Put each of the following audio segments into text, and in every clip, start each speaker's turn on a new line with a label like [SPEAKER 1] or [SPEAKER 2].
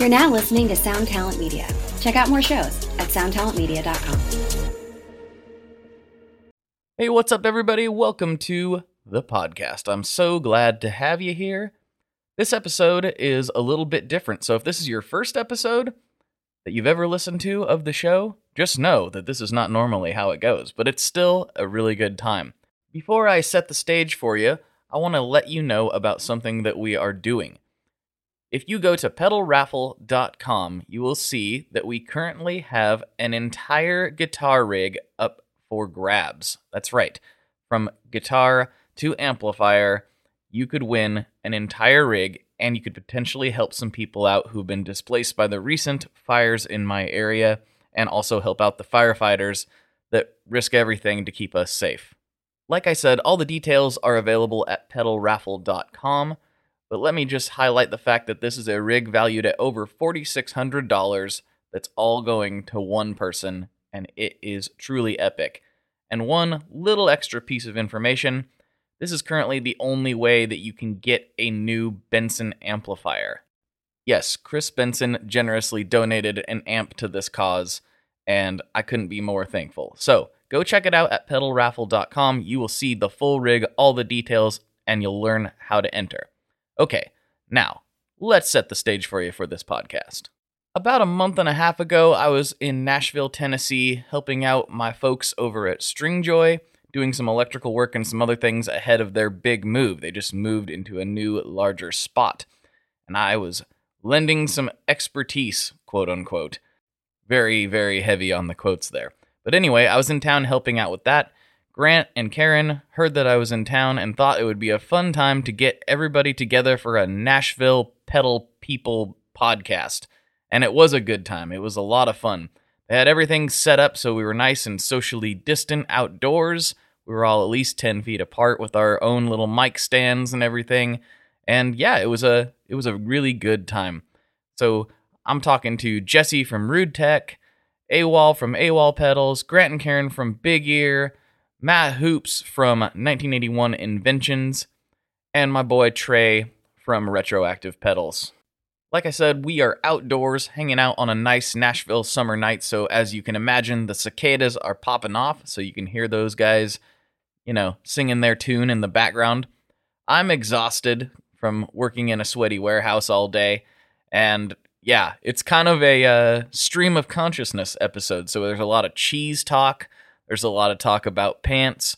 [SPEAKER 1] You're now listening to Sound Talent Media. Check out more shows at soundtalentmedia.com.
[SPEAKER 2] Hey, what's up, everybody? Welcome to the podcast. I'm so glad to have you here. This episode is a little bit different. So, if this is your first episode that you've ever listened to of the show, just know that this is not normally how it goes, but it's still a really good time. Before I set the stage for you, I want to let you know about something that we are doing. If you go to pedalraffle.com, you will see that we currently have an entire guitar rig up for grabs. That's right. From guitar to amplifier, you could win an entire rig and you could potentially help some people out who've been displaced by the recent fires in my area and also help out the firefighters that risk everything to keep us safe. Like I said, all the details are available at pedalraffle.com, but let me just highlight the fact that this is a rig valued at over $4,600 that's all going to one person, and it is truly epic. And one little extra piece of information this is currently the only way that you can get a new Benson amplifier. Yes, Chris Benson generously donated an amp to this cause, and I couldn't be more thankful. So, go check it out at pedalraffle.com. You will see the full rig, all the details, and you'll learn how to enter. Okay, now, let's set the stage for you for this podcast. About a month and a half ago, I was in Nashville, Tennessee, helping out my folks over at Stringjoy doing some electrical work and some other things ahead of their big move. They just moved into a new, larger spot. And I was lending some expertise, quote unquote. Very, very heavy on the quotes there. But anyway, I was in town helping out with that. Grant and Karen heard that I was in town and thought it would be a fun time to get everybody together for a Nashville Pedal People podcast. And it was a good time. It was a lot of fun. They had everything set up so we were nice and socially distant outdoors. We were all at least 10 feet apart with our own little mic stands and everything. And yeah, it was a it was a really good time. So I'm talking to Jesse from Rude Tech, AWOL from AWOL Pedals, Grant and Karen from Big Ear, Matt Hoopes from 1981 Inventions, and my boy Trey from Retroactive Pedals. Like I said, we are outdoors hanging out on a nice Nashville summer night. So, as you can imagine, the cicadas are popping off. So, you can hear those guys, you know, singing their tune in the background. I'm exhausted from working in a sweaty warehouse all day. And yeah, it's kind of a uh, stream of consciousness episode. So, there's a lot of cheese talk, there's a lot of talk about pants.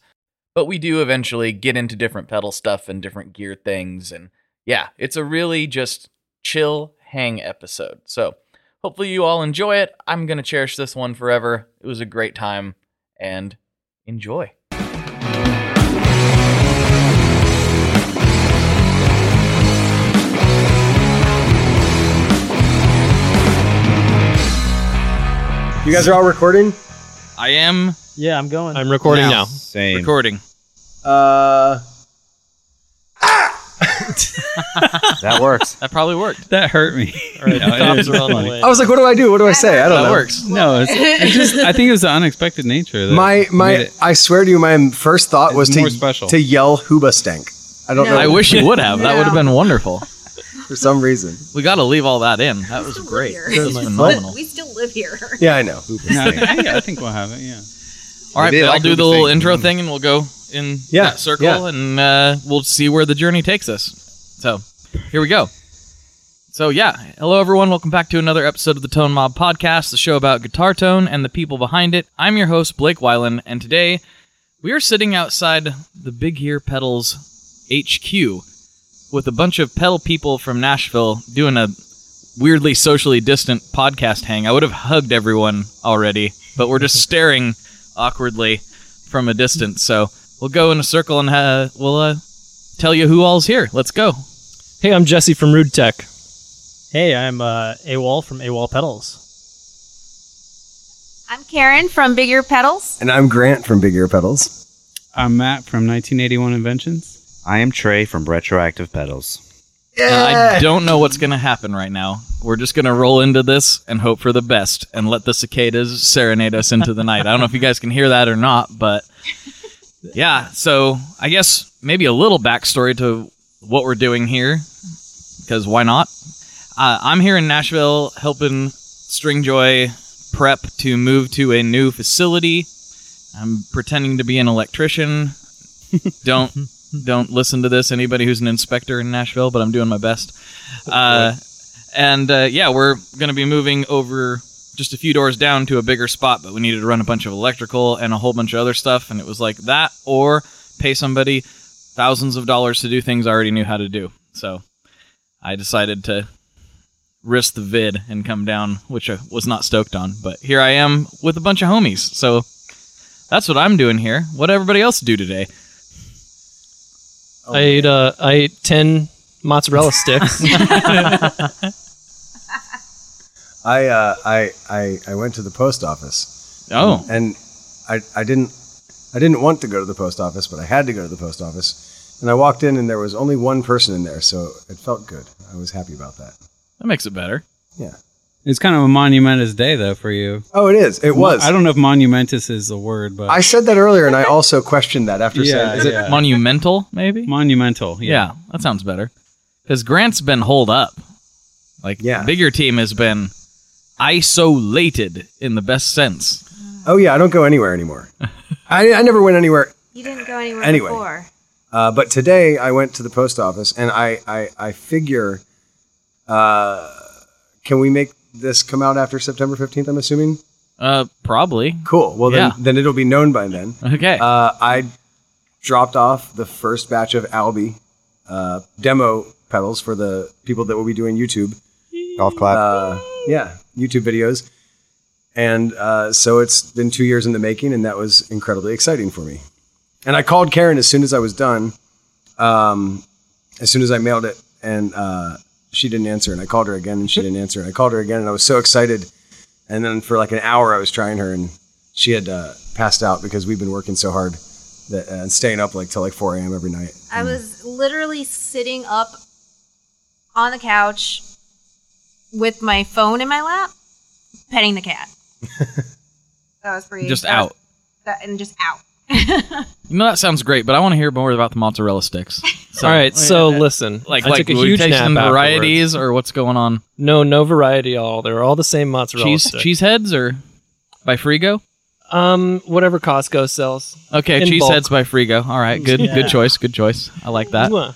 [SPEAKER 2] But we do eventually get into different pedal stuff and different gear things. And yeah, it's a really just chill hang episode. So hopefully you all enjoy it. I'm going to cherish this one forever. It was a great time and enjoy.
[SPEAKER 3] You guys are all recording?
[SPEAKER 2] I am
[SPEAKER 4] Yeah, I'm going.
[SPEAKER 5] I'm recording now.
[SPEAKER 6] Same.
[SPEAKER 2] recording.
[SPEAKER 3] Uh,
[SPEAKER 6] That works.
[SPEAKER 2] That probably worked.
[SPEAKER 5] That hurt me.
[SPEAKER 4] All right, the
[SPEAKER 5] No, it
[SPEAKER 4] cops
[SPEAKER 5] is
[SPEAKER 4] are on the
[SPEAKER 5] funny.
[SPEAKER 4] way.
[SPEAKER 3] I was like, what do I do? What do I say? I don't
[SPEAKER 2] That
[SPEAKER 3] know.
[SPEAKER 2] works.
[SPEAKER 5] No, it's, it's just. I think it was the unexpected nature. That
[SPEAKER 3] My
[SPEAKER 5] made
[SPEAKER 3] my,
[SPEAKER 5] it-
[SPEAKER 3] I swear to you, my first thought
[SPEAKER 5] It's
[SPEAKER 3] was to
[SPEAKER 5] special.
[SPEAKER 3] to yell "Hooba stank." I don't know
[SPEAKER 2] I wish you would have. That would have been wonderful.
[SPEAKER 3] For some reason.
[SPEAKER 2] We got to leave all that in. That was great. That was phenomenal.
[SPEAKER 7] We still live here.
[SPEAKER 3] Yeah, I know. Hooba
[SPEAKER 5] I, think, yeah, I think we'll have it. Yeah.
[SPEAKER 2] All right,
[SPEAKER 6] They
[SPEAKER 2] I'll
[SPEAKER 6] like
[SPEAKER 2] do the little
[SPEAKER 6] think.
[SPEAKER 2] intro thing and we'll go in
[SPEAKER 3] Yeah,
[SPEAKER 2] that circle
[SPEAKER 3] yeah.
[SPEAKER 2] and uh, we'll see where the journey takes us. So, here we go. So, yeah, hello everyone. Welcome back to another episode of the Tone Mob Podcast, the show about guitar tone and the people behind it. I'm your host, Blake Weiland, and today we are sitting outside the Big Ear Pedals HQ with a bunch of pedal people from Nashville doing a weirdly socially distant podcast hang. I would have hugged everyone already, but we're just staring awkwardly from a distance. So we'll go in a circle and uh, we'll uh, tell you who all's here. Let's go.
[SPEAKER 4] Hey, I'm Jesse from Rude Tech. Hey, I'm uh, AWOL from AWOL Pedals.
[SPEAKER 7] I'm Karen from Big Ear Pedals.
[SPEAKER 3] And I'm Grant from Big Ear Pedals.
[SPEAKER 5] I'm Matt from 1981 Inventions.
[SPEAKER 6] I am Trey from Retroactive Pedals.
[SPEAKER 2] And I don't know what's going to happen right now. We're just going to roll into this and hope for the best and let the cicadas serenade us into the night. I don't know if you guys can hear that or not, but yeah. So I guess maybe a little backstory to what we're doing here, because why not? Uh, I'm here in Nashville helping Stringjoy prep to move to a new facility. I'm pretending to be an electrician. don't don't listen to this, anybody who's an inspector in Nashville, but I'm doing my best. Uh, and uh, yeah, we're gonna be moving over just a few doors down to a bigger spot, but we needed to run a bunch of electrical and a whole bunch of other stuff, and it was like that or pay somebody thousands of dollars to do things I already knew how to do. So I decided to risk the vid and come down, which I was not stoked on. But here I am with a bunch of homies. So that's what I'm doing here. What everybody else do today?
[SPEAKER 4] I ate uh, I ate ten mozzarella sticks.
[SPEAKER 3] I, uh, I I I went to the post office.
[SPEAKER 2] Oh,
[SPEAKER 3] and I I didn't I didn't want to go to the post office, but I had to go to the post office. And I walked in, and there was only one person in there, so it felt good. I was happy about that.
[SPEAKER 2] that makes it better.
[SPEAKER 3] Yeah.
[SPEAKER 5] It's kind of a monumentous day, though, for you.
[SPEAKER 3] Oh, it is. It was.
[SPEAKER 5] I don't know if monumentous is a word, but
[SPEAKER 3] I said that earlier, and I also questioned that after
[SPEAKER 5] Yeah,
[SPEAKER 3] saying, "Is it
[SPEAKER 5] yeah.
[SPEAKER 2] Monumental, maybe?
[SPEAKER 5] monumental.
[SPEAKER 2] Yeah,
[SPEAKER 5] Yeah.
[SPEAKER 2] that sounds better. Because Grant's been holed up. Like,
[SPEAKER 3] Yeah.
[SPEAKER 2] Big Ear team has been isolated in the best sense.
[SPEAKER 3] Oh yeah, I don't go anywhere anymore. I, I never went anywhere.
[SPEAKER 7] You didn't go anywhere
[SPEAKER 3] Anyway.
[SPEAKER 7] before.
[SPEAKER 3] Uh, but today I went to the post office, and I I, I figure, uh, can we make this come out after September fifteenth? I'm assuming.
[SPEAKER 2] Uh, probably.
[SPEAKER 3] Cool. Well, then
[SPEAKER 2] Yeah.
[SPEAKER 3] then it'll be known by then.
[SPEAKER 2] Okay.
[SPEAKER 3] Uh, I dropped off the first batch of Albi uh, demo pedals for the people that will be doing YouTube.
[SPEAKER 6] Golf clap.
[SPEAKER 3] Uh, yeah, YouTube videos. And uh, so it's been two years in the making, and that was incredibly exciting for me. And I called Karen as soon as I was done, um, as soon as I mailed it, and uh, she didn't answer. And I called her again, and she didn't answer. And I called her again, and I was so excited. And then for like an hour, I was trying her, and she had uh, passed out because we've been working so hard that, uh, and staying up like till like 4 a.m. every night.
[SPEAKER 7] I was literally sitting up on the couch with my phone in my lap, petting the cat. that was pretty.
[SPEAKER 2] Just
[SPEAKER 7] that was-
[SPEAKER 2] out.
[SPEAKER 7] that, and just out.
[SPEAKER 2] You know that sounds great, but I want to hear more about the mozzarella sticks. So,
[SPEAKER 4] All right, so listen.
[SPEAKER 2] like
[SPEAKER 4] I
[SPEAKER 2] like
[SPEAKER 4] took a
[SPEAKER 2] we
[SPEAKER 4] huge
[SPEAKER 2] taste
[SPEAKER 4] nap
[SPEAKER 2] some
[SPEAKER 4] afterwards.
[SPEAKER 2] varieties or what's going on?
[SPEAKER 4] No, no variety at all. They're all the same mozzarella
[SPEAKER 2] Cheese
[SPEAKER 4] stick.
[SPEAKER 2] cheese heads or by Frigo?
[SPEAKER 4] Um, whatever Costco sells.
[SPEAKER 2] Okay,
[SPEAKER 4] In
[SPEAKER 2] cheese
[SPEAKER 4] bulk.
[SPEAKER 2] heads by Frigo. All right, good
[SPEAKER 4] Yeah.
[SPEAKER 2] good choice, good choice. I like that.
[SPEAKER 4] Mwah.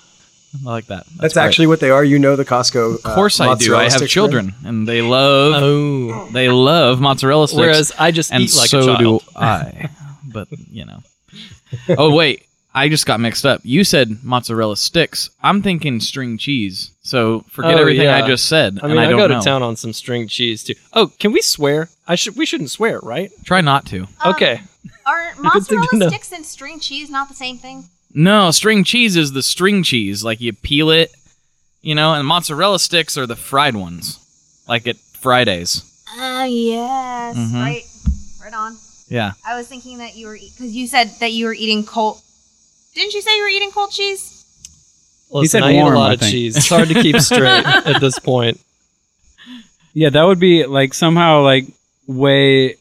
[SPEAKER 2] I like that.
[SPEAKER 3] That's,
[SPEAKER 2] great.
[SPEAKER 3] actually what they are. You know the Costco.
[SPEAKER 2] Of course I do. I have children and they love
[SPEAKER 4] Oh.
[SPEAKER 2] they love mozzarella sticks.
[SPEAKER 4] Whereas I just
[SPEAKER 2] and
[SPEAKER 4] eat like
[SPEAKER 2] so
[SPEAKER 4] a child.
[SPEAKER 2] And so do I. But you know. Oh wait, I just got mixed up. You said mozzarella sticks. I'm thinking string cheese. So forget
[SPEAKER 4] Oh,
[SPEAKER 2] everything
[SPEAKER 4] yeah.
[SPEAKER 2] I just said.
[SPEAKER 4] I mean,
[SPEAKER 2] and I,
[SPEAKER 4] I,
[SPEAKER 2] don't
[SPEAKER 4] go
[SPEAKER 2] know.
[SPEAKER 4] to town on some string cheese too. Oh, can we swear? I should. We shouldn't swear, right?
[SPEAKER 2] Try not to.
[SPEAKER 7] Um,
[SPEAKER 4] okay.
[SPEAKER 7] Are
[SPEAKER 4] Good thing to know.
[SPEAKER 7] mozzarella sticks and string cheese not the same thing?
[SPEAKER 2] No, string cheese is the string cheese. Like you peel it, you know, and mozzarella sticks are the fried ones, like at Fridays.
[SPEAKER 7] Oh yes,
[SPEAKER 2] Mhm.
[SPEAKER 7] right, right on.
[SPEAKER 2] Yeah.
[SPEAKER 7] I was thinking that you were because you said that you were eating cold. Didn't you say you were eating cold cheese?
[SPEAKER 4] Listen,
[SPEAKER 5] said
[SPEAKER 4] I eat a lot
[SPEAKER 5] I
[SPEAKER 4] of cheese. It's hard to keep straight at this point.
[SPEAKER 5] Yeah, that would be like somehow like way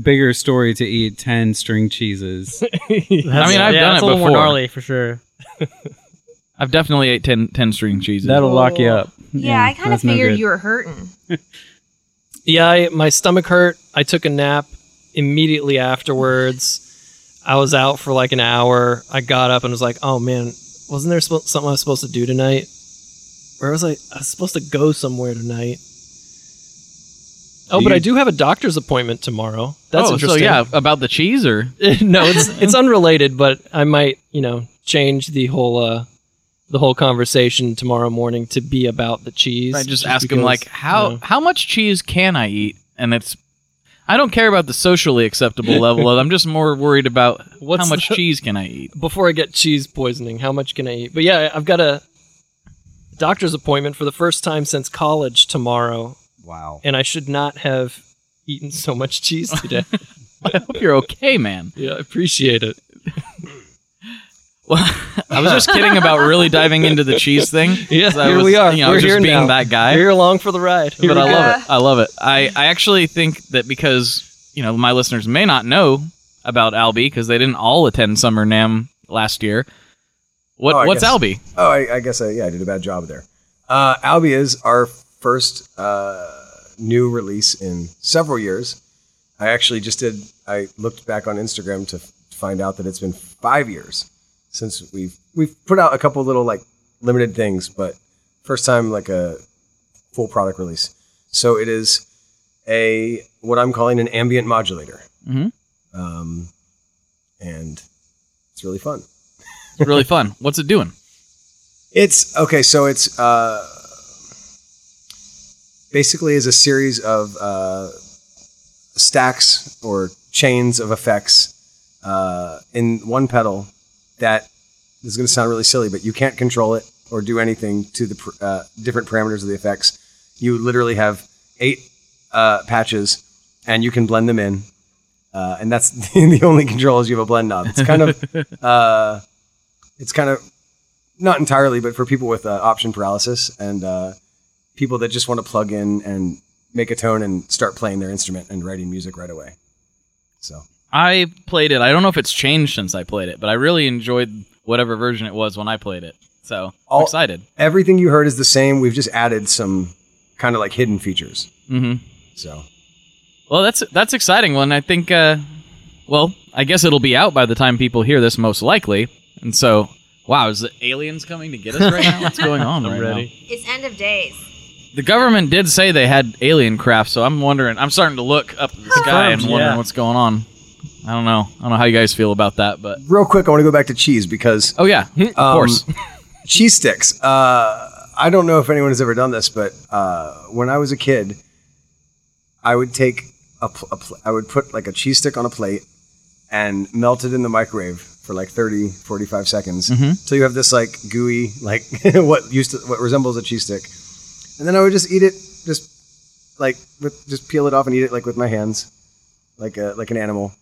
[SPEAKER 5] bigger story to eat 10 string cheeses.
[SPEAKER 2] I mean, I've
[SPEAKER 8] yeah,
[SPEAKER 2] done
[SPEAKER 8] it's
[SPEAKER 2] it
[SPEAKER 8] a little
[SPEAKER 2] before.
[SPEAKER 8] more gnarly for sure.
[SPEAKER 2] I've definitely ate 10, 10 string cheeses.
[SPEAKER 5] That'll lock you up. Oh.
[SPEAKER 7] Yeah, I kind of
[SPEAKER 5] that's no
[SPEAKER 7] figured you were hurting.
[SPEAKER 4] Yeah, I, my stomach hurt. I took a nap immediately afterwards. I was out for like an hour. I got up and was like, "Oh man, wasn't there spo- something I was supposed to do tonight? Where was I? I was supposed to go somewhere tonight." Oh, but I do have a doctor's appointment tomorrow. That's
[SPEAKER 2] oh,
[SPEAKER 4] interesting.
[SPEAKER 2] So yeah, about the cheese or
[SPEAKER 4] no, it's it's unrelated, but I might, you know, change the whole uh the whole conversation tomorrow morning to be about the cheese.
[SPEAKER 2] I just, ask him like how
[SPEAKER 4] you know.
[SPEAKER 2] how much cheese can I eat? And it's I don't care about the socially acceptable level. of I'm just more worried about
[SPEAKER 4] What's
[SPEAKER 2] how much
[SPEAKER 4] the-
[SPEAKER 2] cheese can I eat.
[SPEAKER 4] before I get cheese poisoning, how much can I eat? But yeah, I've got a doctor's appointment for the first time since college tomorrow,
[SPEAKER 6] Wow.
[SPEAKER 4] and I should not have eaten so much cheese today.
[SPEAKER 2] I hope you're okay, man.
[SPEAKER 4] yeah, I appreciate it.
[SPEAKER 2] Well, I was just kidding about really diving into the cheese thing.
[SPEAKER 4] Yeah,
[SPEAKER 2] 'cause I
[SPEAKER 4] here
[SPEAKER 2] was,
[SPEAKER 4] we are.
[SPEAKER 2] You know,
[SPEAKER 4] We're
[SPEAKER 2] was just
[SPEAKER 4] here
[SPEAKER 2] being
[SPEAKER 4] now.
[SPEAKER 2] that guy.
[SPEAKER 4] You're along for the ride.
[SPEAKER 2] but I
[SPEAKER 7] we
[SPEAKER 2] love it. I love it. I, I actually think that because you know my listeners may not know about Albi because they didn't all attend Summer NAMM last year. What
[SPEAKER 3] Oh,
[SPEAKER 2] what's
[SPEAKER 3] guess.
[SPEAKER 2] Albi?
[SPEAKER 3] Oh, I, I guess I, yeah, I did a bad job there. Uh, Albi is our first uh, new release in several years. I actually just did. I looked back on Instagram to find out that it's been five years since we've we've put out a couple little like limited things, but first time like a full product release. So it is a what I'm calling an ambient modulator,
[SPEAKER 2] Mhm.
[SPEAKER 3] um, and it's really fun.
[SPEAKER 2] It's really fun. What's it doing?
[SPEAKER 3] It's okay. So it's uh, basically is a series of uh, stacks or chains of effects uh, in one pedal. That this is going to sound really silly, but you can't control it or do anything to the uh, different parameters of the effects. You literally have eight uh, patches, and you can blend them in. Uh, and that's the only control is you have a blend knob. It's kind of, uh, it's kind of not entirely, but for people with uh, option paralysis and uh, people that just want to plug in and make a tone and start playing their instrument and writing music right away. So
[SPEAKER 2] I played it. I don't know if it's changed since I played it, but I really enjoyed whatever version it was when I played it. So I'm
[SPEAKER 3] All-
[SPEAKER 2] excited.
[SPEAKER 3] everything you heard is the same. We've just added some kind of like hidden features.
[SPEAKER 2] hmm
[SPEAKER 3] So
[SPEAKER 2] Well, that's that's exciting one. I think. Uh, well, I guess it'll be out by the time people hear this, most likely. And so, wow, is the aliens coming to get us right now? What's going on right
[SPEAKER 4] ready.
[SPEAKER 2] now?
[SPEAKER 7] It's end of days.
[SPEAKER 2] The government did say they had alien craft, so I'm wondering. I'm starting to look up at the sky and
[SPEAKER 4] Confirmed,
[SPEAKER 2] wondering
[SPEAKER 4] yeah.
[SPEAKER 2] what's going on. I don't know. I don't know how you guys feel about that, but
[SPEAKER 3] real quick, I want to go back to cheese because
[SPEAKER 2] oh yeah, of
[SPEAKER 3] Um,
[SPEAKER 2] course.
[SPEAKER 3] cheese sticks. Uh, I don't know if anyone has ever done this, but uh, when I was a kid, I would take a, pl- a pl- I would put like a cheese stick on a plate and melt it in the microwave for like 30, 45 seconds until you have this like gooey, like what used to what resembles a cheese stick, and then I would just eat it, just like with just peel it off and eat it like with my hands, like a like an animal.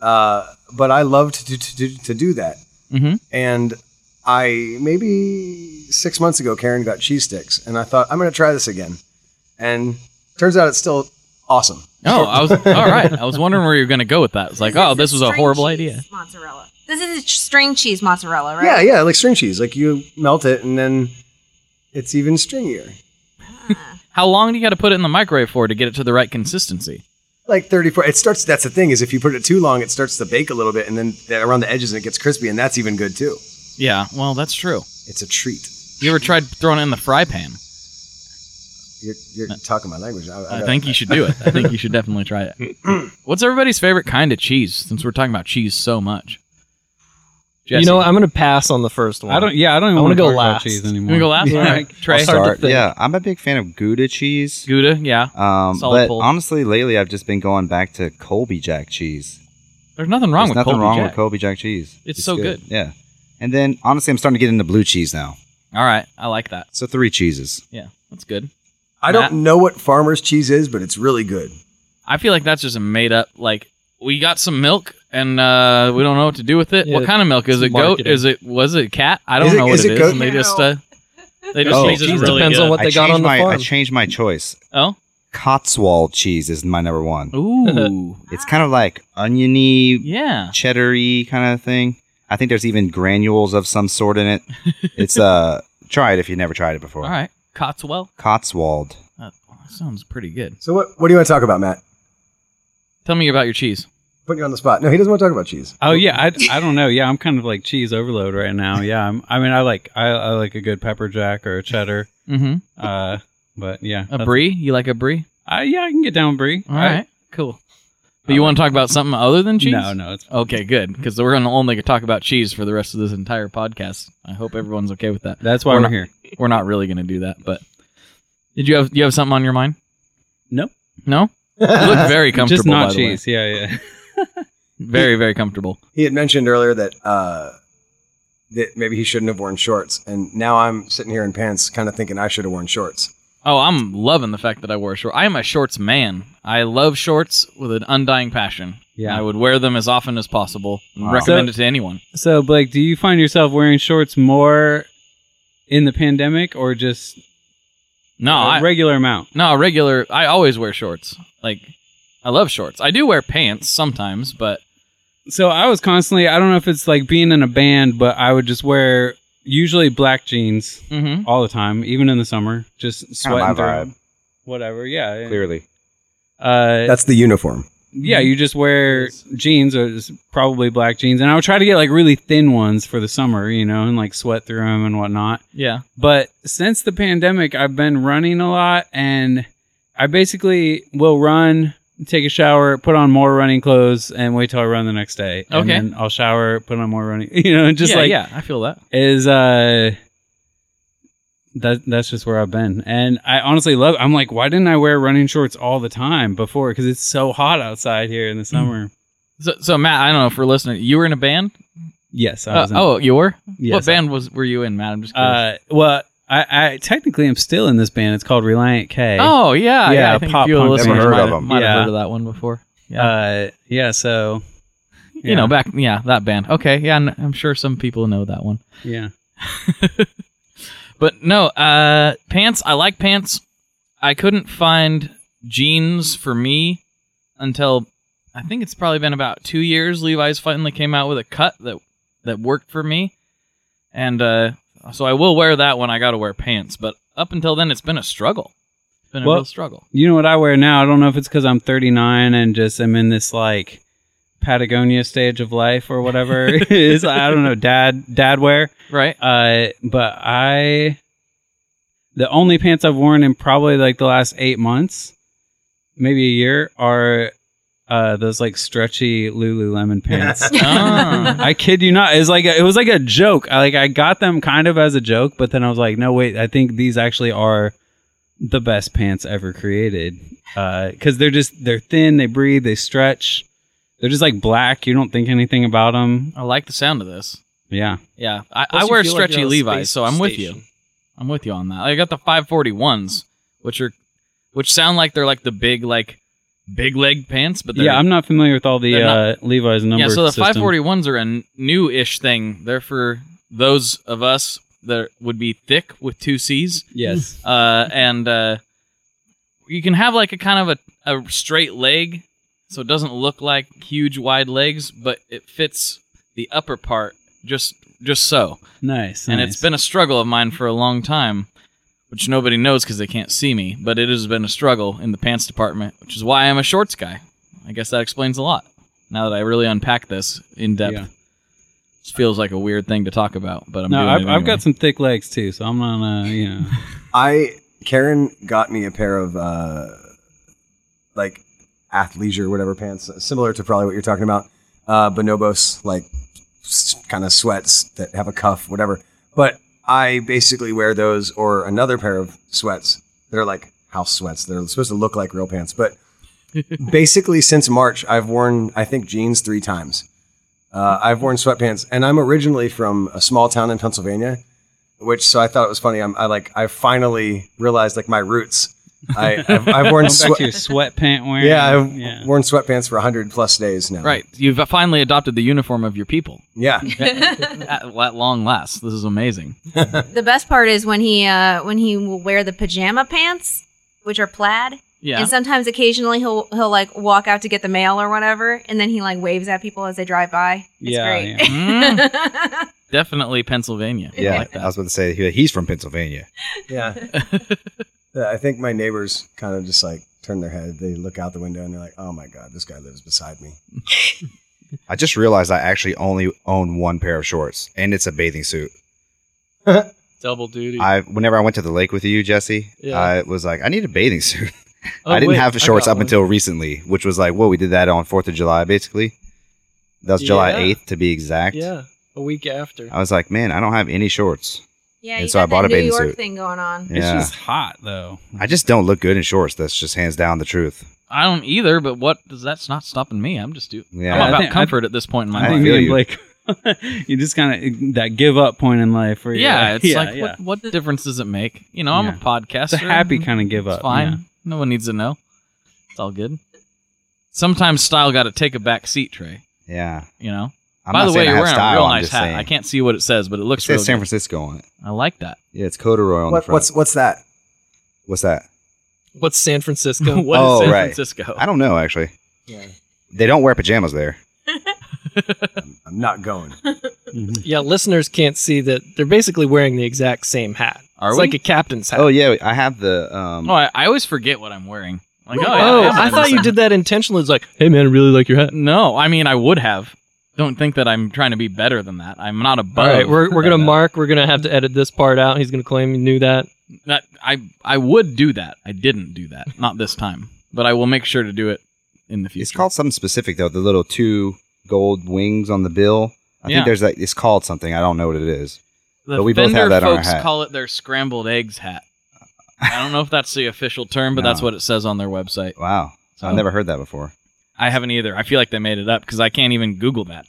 [SPEAKER 3] Uh, but I loved to, to, to, to do that.
[SPEAKER 2] Mhm.
[SPEAKER 3] And I maybe six months ago, Karen got cheese sticks, and I thought I'm going to try this again. And turns out it's still awesome.
[SPEAKER 2] Oh, I was all right. I was wondering where you were going to go with that. It's like, oh, this was a horrible idea.
[SPEAKER 7] Mozzarella. This is a string cheese mozzarella, right?
[SPEAKER 3] Yeah, yeah, like string cheese. Like you melt it, and then it's even stringier.
[SPEAKER 2] How long do you got to put it in the microwave for to get it to the right consistency?
[SPEAKER 3] Like 34. It starts. That's the thing is, if you put it too long, it starts to bake a little bit, and then around the edges, and it gets crispy, and that's even good too.
[SPEAKER 2] Yeah, well, that's true.
[SPEAKER 3] It's a treat.
[SPEAKER 2] You ever tried throwing it in the fry pan?
[SPEAKER 3] You're, you're uh, talking my language. I,
[SPEAKER 2] I
[SPEAKER 3] gotta-
[SPEAKER 2] think you should do it. I think you should definitely try it. What's everybody's favorite kind of cheese? Since we're talking about cheese so much,
[SPEAKER 4] You know, what? I'm gonna pass on the first one.
[SPEAKER 5] I don't. Yeah, I don't even
[SPEAKER 4] I
[SPEAKER 5] want
[SPEAKER 4] wanna go
[SPEAKER 5] talk about
[SPEAKER 4] last.
[SPEAKER 5] cheese
[SPEAKER 2] you
[SPEAKER 5] anymore.
[SPEAKER 2] wanna go last?
[SPEAKER 4] Yeah.
[SPEAKER 2] All right, Trey,
[SPEAKER 4] I'll start to
[SPEAKER 6] Start.
[SPEAKER 4] think.
[SPEAKER 6] Yeah, I'm a big fan of Gouda cheese.
[SPEAKER 2] Gouda, yeah.
[SPEAKER 6] Um,
[SPEAKER 2] Solid
[SPEAKER 6] but
[SPEAKER 2] pull.
[SPEAKER 6] honestly, lately I've just been going back to Colby Jack cheese.
[SPEAKER 2] There's nothing wrong
[SPEAKER 6] There's
[SPEAKER 2] with
[SPEAKER 6] nothing
[SPEAKER 2] Colby
[SPEAKER 6] wrong
[SPEAKER 2] Jack.
[SPEAKER 6] with Colby Jack cheese.
[SPEAKER 2] It's so good.
[SPEAKER 6] Yeah. And then honestly, I'm starting to get into blue cheese now.
[SPEAKER 2] All right, I like that.
[SPEAKER 6] So three cheeses.
[SPEAKER 2] Yeah, that's good.
[SPEAKER 3] I
[SPEAKER 2] Matt?
[SPEAKER 3] don't know what farmer's cheese is, but it's really good.
[SPEAKER 2] I feel like that's just a made up. Like we got some milk and uh, we don't know what to do with it.
[SPEAKER 4] Yeah,
[SPEAKER 2] what kind of milk is
[SPEAKER 4] it's
[SPEAKER 2] it? Goat?
[SPEAKER 4] marketing.
[SPEAKER 2] Is it? Was it cat? I don't
[SPEAKER 3] Is it-
[SPEAKER 2] know what
[SPEAKER 3] is
[SPEAKER 2] it
[SPEAKER 3] it
[SPEAKER 2] is.
[SPEAKER 3] goat?
[SPEAKER 2] And they just uh, they just
[SPEAKER 6] Oh. Cheese
[SPEAKER 2] this
[SPEAKER 4] Cheese
[SPEAKER 2] really
[SPEAKER 4] depends
[SPEAKER 2] good.
[SPEAKER 4] on what
[SPEAKER 6] I
[SPEAKER 4] they got
[SPEAKER 6] changed
[SPEAKER 4] on the
[SPEAKER 6] my
[SPEAKER 4] farm.
[SPEAKER 6] I changed my choice.
[SPEAKER 2] Oh,
[SPEAKER 6] Cotswold cheese is my number one.
[SPEAKER 2] ooh,
[SPEAKER 6] It's kind of like oniony,
[SPEAKER 2] yeah.
[SPEAKER 6] cheddary kind of thing. I think there's even granules of some sort in it. It's uh, try it if you never tried it before.
[SPEAKER 2] All right, Cotswell.
[SPEAKER 6] Cotswold.
[SPEAKER 2] That sounds pretty good.
[SPEAKER 3] So what? What do you want to talk about, Matt?
[SPEAKER 2] Tell me about your cheese.
[SPEAKER 3] Putting you on the spot. No, he doesn't want to talk about cheese.
[SPEAKER 5] Oh yeah, I, I don't know. Yeah, I'm kind of like cheese overload right now. Yeah, I'm, I mean, I like I, I like a good pepper jack or a cheddar.
[SPEAKER 2] Mm-hmm.
[SPEAKER 5] Uh, but yeah,
[SPEAKER 2] A brie? You like a brie?
[SPEAKER 5] I, yeah, I can get down with brie.
[SPEAKER 2] All right, cool. But you want to talk about something other than cheese?
[SPEAKER 5] No, no, it's
[SPEAKER 2] Okay, good. Because we're going to only talk about cheese for the rest of this entire podcast. I hope everyone's okay with that.
[SPEAKER 5] that's why
[SPEAKER 2] We're
[SPEAKER 5] we're,
[SPEAKER 2] not-
[SPEAKER 5] here.
[SPEAKER 2] We're not really going to do that, but did you have you have something on your mind?
[SPEAKER 5] Nope.
[SPEAKER 2] No. You look very comfortable.
[SPEAKER 5] Just not
[SPEAKER 2] by the way.
[SPEAKER 5] cheese. Yeah, yeah.
[SPEAKER 2] Very very comfortable.
[SPEAKER 3] He had mentioned earlier that uh, that maybe he shouldn't have worn shorts, and now I'm sitting here in pants, kind of thinking I should have worn shorts.
[SPEAKER 2] Oh, I'm loving the fact that I wore shorts. I am a shorts man. I love shorts with an undying passion.
[SPEAKER 5] Yeah.
[SPEAKER 2] I would wear them as often as possible. and
[SPEAKER 6] Wow.
[SPEAKER 2] Recommend
[SPEAKER 5] So-
[SPEAKER 2] it to anyone.
[SPEAKER 5] So Blake, do you find yourself wearing shorts more in the pandemic or just
[SPEAKER 2] No,
[SPEAKER 5] a
[SPEAKER 2] I,
[SPEAKER 5] regular amount?
[SPEAKER 2] no regular. I always wear shorts. Like I love shorts. I do wear pants sometimes, but
[SPEAKER 5] So I was constantly. I don't know if it's like being in a band, but I would just wear usually black jeans
[SPEAKER 2] mhm.
[SPEAKER 5] all the time, even in the summer. Just
[SPEAKER 6] Kind
[SPEAKER 5] sweating
[SPEAKER 6] of my
[SPEAKER 5] through.
[SPEAKER 6] vibe.
[SPEAKER 5] whatever. Yeah,
[SPEAKER 6] Clearly.
[SPEAKER 5] Uh,
[SPEAKER 3] That's the uniform.
[SPEAKER 5] yeah, you just wear jeans or just probably black jeans, and I would try to get like really thin ones for the summer, you know, and like sweat through them and whatnot.
[SPEAKER 2] Yeah.
[SPEAKER 5] But since the pandemic, I've been running a lot, and I basically will run, take a shower, put on more running clothes, and wait till I run the next day. And
[SPEAKER 2] Okay.
[SPEAKER 5] then I'll shower, put on more running, you know, just
[SPEAKER 2] yeah,
[SPEAKER 5] like
[SPEAKER 2] yeah, I feel that.
[SPEAKER 5] is uh that that's just where I've been. And I honestly love I'm like why didn't I wear running shorts all the time before cuz it's so hot outside here in the summer.
[SPEAKER 2] So, so Matt, I don't know if we're listening. You were in a band?
[SPEAKER 5] Yes, I
[SPEAKER 2] Uh,
[SPEAKER 5] was in,
[SPEAKER 2] oh, you were?
[SPEAKER 5] Yes,
[SPEAKER 2] what band was were you in, Matt? I'm just curious.
[SPEAKER 5] uh well I, I technically am still in this band. It's called Relient K.
[SPEAKER 2] oh, yeah, yeah.
[SPEAKER 5] yeah,
[SPEAKER 2] I think
[SPEAKER 5] pop
[SPEAKER 2] a few of
[SPEAKER 5] punk
[SPEAKER 2] listeners
[SPEAKER 6] band. Never heard
[SPEAKER 2] might,
[SPEAKER 6] of 'em.
[SPEAKER 2] might have
[SPEAKER 5] Yeah.
[SPEAKER 2] heard of that one before. Yeah.
[SPEAKER 5] Uh yeah, so
[SPEAKER 2] you know, back yeah, that band. Okay, yeah, I'm sure some people know that one.
[SPEAKER 5] yeah.
[SPEAKER 2] But no, uh pants, I like pants. I couldn't find jeans for me until I think it's probably been about 2 years Levi's finally came out with a cut that that worked for me. And uh so I will wear that when I got to wear pants, but up until then it's been a struggle. It's been a
[SPEAKER 5] Well-
[SPEAKER 2] real struggle.
[SPEAKER 5] You know what I wear now? I don't know if it's cuz I'm 39 and just I'm in this like Patagonia stage of life or whatever is. I don't know, dad dad wear.
[SPEAKER 2] Right?
[SPEAKER 5] Uh, but I, the only pants I've worn in probably like the last eight months, maybe a year, are uh those like stretchy Lululemon pants.
[SPEAKER 2] Ah.
[SPEAKER 5] I kid you not. It's like a, it was like a joke. I, like I got them kind of as a joke, but then I was like, no, wait. I think these actually are the best pants ever created. Uh because they're just they're thin, they breathe, they stretch. They're just like black. You don't think anything about them.
[SPEAKER 2] I like the sound of this.
[SPEAKER 5] Yeah.
[SPEAKER 2] Yeah, I, I wear
[SPEAKER 4] feel like
[SPEAKER 2] stretchy
[SPEAKER 4] you're on a
[SPEAKER 2] Levi's, so I'm with you. I'm with you on that. I got the 541s, which are which sound like they're like the big like big leg pants, but
[SPEAKER 5] Yeah, I'm not familiar with all the
[SPEAKER 2] they're
[SPEAKER 5] uh, Levi's number.
[SPEAKER 2] yeah. So the
[SPEAKER 5] system.
[SPEAKER 2] 541s are a new-ish thing. They're for those of us that would be thick with two C's,
[SPEAKER 5] Yes.
[SPEAKER 2] uh, and uh, you can have like a kind of a, a straight leg, so it doesn't look like huge wide legs, but it fits the upper part just just so.
[SPEAKER 5] Nice.
[SPEAKER 2] and
[SPEAKER 5] nice.
[SPEAKER 2] it's been a struggle of mine for a long time, which nobody knows because they can't see me. But it has been a struggle in the pants department, which is why I'm a shorts guy. I guess that explains a lot. Now that I really unpack this in depth,
[SPEAKER 5] Yeah.
[SPEAKER 2] it feels like a weird thing to talk about, but I'm
[SPEAKER 5] no,
[SPEAKER 2] doing
[SPEAKER 5] I've,
[SPEAKER 2] it
[SPEAKER 5] I've got some thick legs too, so I'm not. Uh, you know.
[SPEAKER 3] I Karen got me a pair of uh, like athleisure whatever pants, similar to probably what you're talking about. Uh, bonobos like kind of sweats that have a cuff, whatever. But I basically wear those or another pair of sweats that are like house sweats. They're supposed to look like real pants, but basically since March, I've worn I think jeans three times. Uh, I've worn sweatpants, and I'm originally from a small town in Pennsylvania, which so I thought it was funny. I'm I like I finally realized like my roots. I I've, I've worn
[SPEAKER 5] Going back to your sweatpant wearing.
[SPEAKER 3] yeah I've
[SPEAKER 5] yeah.
[SPEAKER 3] worn sweatpants for hundred plus days now.
[SPEAKER 2] right. You've finally adopted the uniform of your people
[SPEAKER 3] Yeah.
[SPEAKER 2] at, at long last. This is amazing.
[SPEAKER 7] The best part is when he uh when he will wear the pajama pants, which are plaid.
[SPEAKER 2] Yeah.
[SPEAKER 7] And sometimes occasionally he'll he'll like walk out to get the mail or whatever, and then he like waves at people as they drive by. It's
[SPEAKER 5] Yeah,
[SPEAKER 7] great.
[SPEAKER 2] Mm, definitely Pennsylvania. I
[SPEAKER 6] Yeah,
[SPEAKER 2] like
[SPEAKER 6] I was about to say he- he's from Pennsylvania.
[SPEAKER 3] Yeah. Yeah, I think my neighbors kind of just like turn their head. They look out the window and they're like, "Oh my god, this guy lives beside me."
[SPEAKER 6] I just realized I actually only own one pair of shorts, and it's a bathing suit.
[SPEAKER 4] Double duty.
[SPEAKER 6] I whenever I went to the lake with you, Jesse,
[SPEAKER 4] Yeah.
[SPEAKER 6] I was like, I need a bathing suit.
[SPEAKER 4] Oh,
[SPEAKER 6] I didn't
[SPEAKER 4] wait,
[SPEAKER 6] have shorts up
[SPEAKER 4] one.
[SPEAKER 6] until recently, which was like, whoa, we did that on Fourth of July, basically. That was July
[SPEAKER 4] Yeah.
[SPEAKER 6] eighth to be exact.
[SPEAKER 4] Yeah, a week after.
[SPEAKER 6] I was like, man, I don't have any shorts.
[SPEAKER 7] Yeah,
[SPEAKER 6] And
[SPEAKER 7] you
[SPEAKER 6] so
[SPEAKER 7] got
[SPEAKER 6] I bought
[SPEAKER 7] that
[SPEAKER 6] a bathing
[SPEAKER 7] New York
[SPEAKER 6] suit.
[SPEAKER 7] thing going on.
[SPEAKER 5] It's
[SPEAKER 6] Yeah.
[SPEAKER 5] just hot though.
[SPEAKER 6] I just don't look good in shorts. That's just hands down the truth.
[SPEAKER 2] I don't either, but what does that's not stopping me? I'm just do.
[SPEAKER 6] Yeah.
[SPEAKER 2] I'm
[SPEAKER 6] I
[SPEAKER 2] about
[SPEAKER 5] think- I-
[SPEAKER 2] comfort at this point in my
[SPEAKER 5] I
[SPEAKER 2] life.
[SPEAKER 5] think
[SPEAKER 6] feel
[SPEAKER 5] me and
[SPEAKER 6] you.
[SPEAKER 5] Blake, you just kind of that give up point in life. Where you're
[SPEAKER 2] Yeah, it's
[SPEAKER 5] yeah,
[SPEAKER 2] like
[SPEAKER 5] yeah.
[SPEAKER 2] what what difference does it make? You know, I'm
[SPEAKER 5] Yeah.
[SPEAKER 2] a podcaster.
[SPEAKER 5] it's a happy kind of give
[SPEAKER 2] It's
[SPEAKER 5] up.
[SPEAKER 2] fine.
[SPEAKER 5] yeah.
[SPEAKER 2] No one needs to know. It's all good. Sometimes style got to take a back seat, Trey.
[SPEAKER 6] Yeah.
[SPEAKER 2] You know.
[SPEAKER 6] I'm
[SPEAKER 2] By
[SPEAKER 6] not
[SPEAKER 2] the way, you're wearing
[SPEAKER 6] style,
[SPEAKER 2] a real
[SPEAKER 6] I'm
[SPEAKER 2] nice hat.
[SPEAKER 6] saying.
[SPEAKER 2] I can't see what it says, but it looks.
[SPEAKER 6] It says
[SPEAKER 2] real
[SPEAKER 6] San
[SPEAKER 2] good.
[SPEAKER 6] Francisco on it.
[SPEAKER 2] I like that.
[SPEAKER 6] Yeah, it's corduroy on
[SPEAKER 3] What,
[SPEAKER 6] the front.
[SPEAKER 3] what's what's that?
[SPEAKER 6] what's that?
[SPEAKER 4] What's San Francisco?
[SPEAKER 2] What is
[SPEAKER 6] Oh,
[SPEAKER 2] San
[SPEAKER 6] right.
[SPEAKER 2] Francisco?
[SPEAKER 6] I don't know actually.
[SPEAKER 3] Yeah.
[SPEAKER 6] They don't wear pajamas there.
[SPEAKER 3] I'm not going.
[SPEAKER 4] yeah, listeners can't see that they're basically wearing the exact same hat.
[SPEAKER 2] Are
[SPEAKER 4] it's
[SPEAKER 2] we?
[SPEAKER 4] like a captain's hat.
[SPEAKER 6] Oh yeah, I have the. Um,
[SPEAKER 2] oh, I, I always forget what I'm wearing. Like, oh,
[SPEAKER 4] Oh,
[SPEAKER 2] am
[SPEAKER 4] I
[SPEAKER 2] wearing
[SPEAKER 4] thought you did that intentionally. It's like, hey man, I really like your hat.
[SPEAKER 2] No, I mean I would have. Don't think that I'm trying to be better than that. I'm not above.
[SPEAKER 4] All right, we're we're gonna
[SPEAKER 2] that.
[SPEAKER 4] mark. We're gonna have to edit this part out. He's gonna claim he knew that.
[SPEAKER 2] That I I would do that. I didn't do that. Not this time. But I will make sure to do it in the future.
[SPEAKER 6] it's called something specific though. The little two gold wings on the bill. I
[SPEAKER 2] Yeah.
[SPEAKER 6] think there's like it's called something. I don't know what it is.
[SPEAKER 2] the
[SPEAKER 6] but we both have that on our
[SPEAKER 2] folks
[SPEAKER 6] hat.
[SPEAKER 2] call it their scrambled eggs hat. I don't know if that's the official term, but
[SPEAKER 6] No.
[SPEAKER 2] that's what it says on their website.
[SPEAKER 6] Wow,
[SPEAKER 2] So-
[SPEAKER 6] I've never heard that before.
[SPEAKER 2] I haven't either. I feel like they made it up because I can't even Google that.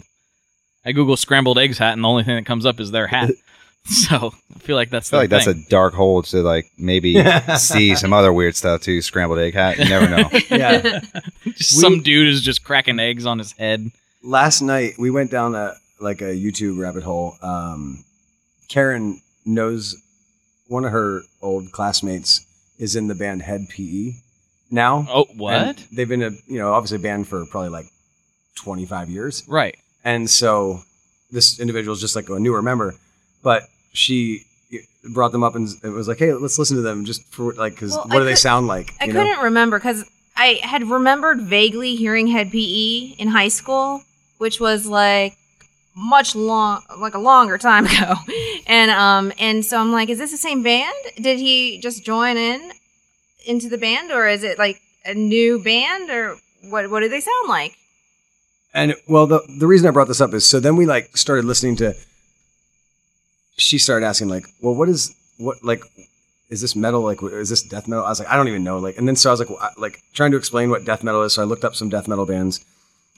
[SPEAKER 2] I Google scrambled eggs hat, and the only thing that comes up is their hat. so I feel like that's
[SPEAKER 6] I feel like
[SPEAKER 2] their
[SPEAKER 6] that's a
[SPEAKER 2] thing.
[SPEAKER 6] dark hole to like maybe see some other weird stuff too. Scrambled egg hat. You never know.
[SPEAKER 3] Yeah.
[SPEAKER 2] Just some dude is just cracking eggs on his head.
[SPEAKER 3] Last night we went down a like a YouTube rabbit hole. Um, Karen knows one of her old classmates is in the band Hed PE now.
[SPEAKER 2] Oh,
[SPEAKER 3] And
[SPEAKER 2] what?
[SPEAKER 3] they've been a you know obviously banned for probably like twenty five years.
[SPEAKER 2] Right.
[SPEAKER 3] And so this individual is just like a newer member, but she brought them up and it was like, hey, let's listen to them just for like, because
[SPEAKER 7] Well,
[SPEAKER 3] what
[SPEAKER 7] I
[SPEAKER 3] do they sound like?
[SPEAKER 7] I
[SPEAKER 3] you
[SPEAKER 7] couldn't remember because I had remembered vaguely hearing Hed PE in high school, which was like much long, like a longer time ago. And um, and so I'm like, is this the same band? Did he just join in into the band, or is it like a new band, or what? What do they sound like?
[SPEAKER 3] And well, the the reason I brought this up is so then we like started listening to. She started asking like, well, what is what like, is this metal? Like, is this death metal? I was like, I don't even know. Like, and then so I was like, well, I- like trying to explain what death metal is. So I looked up some death metal bands,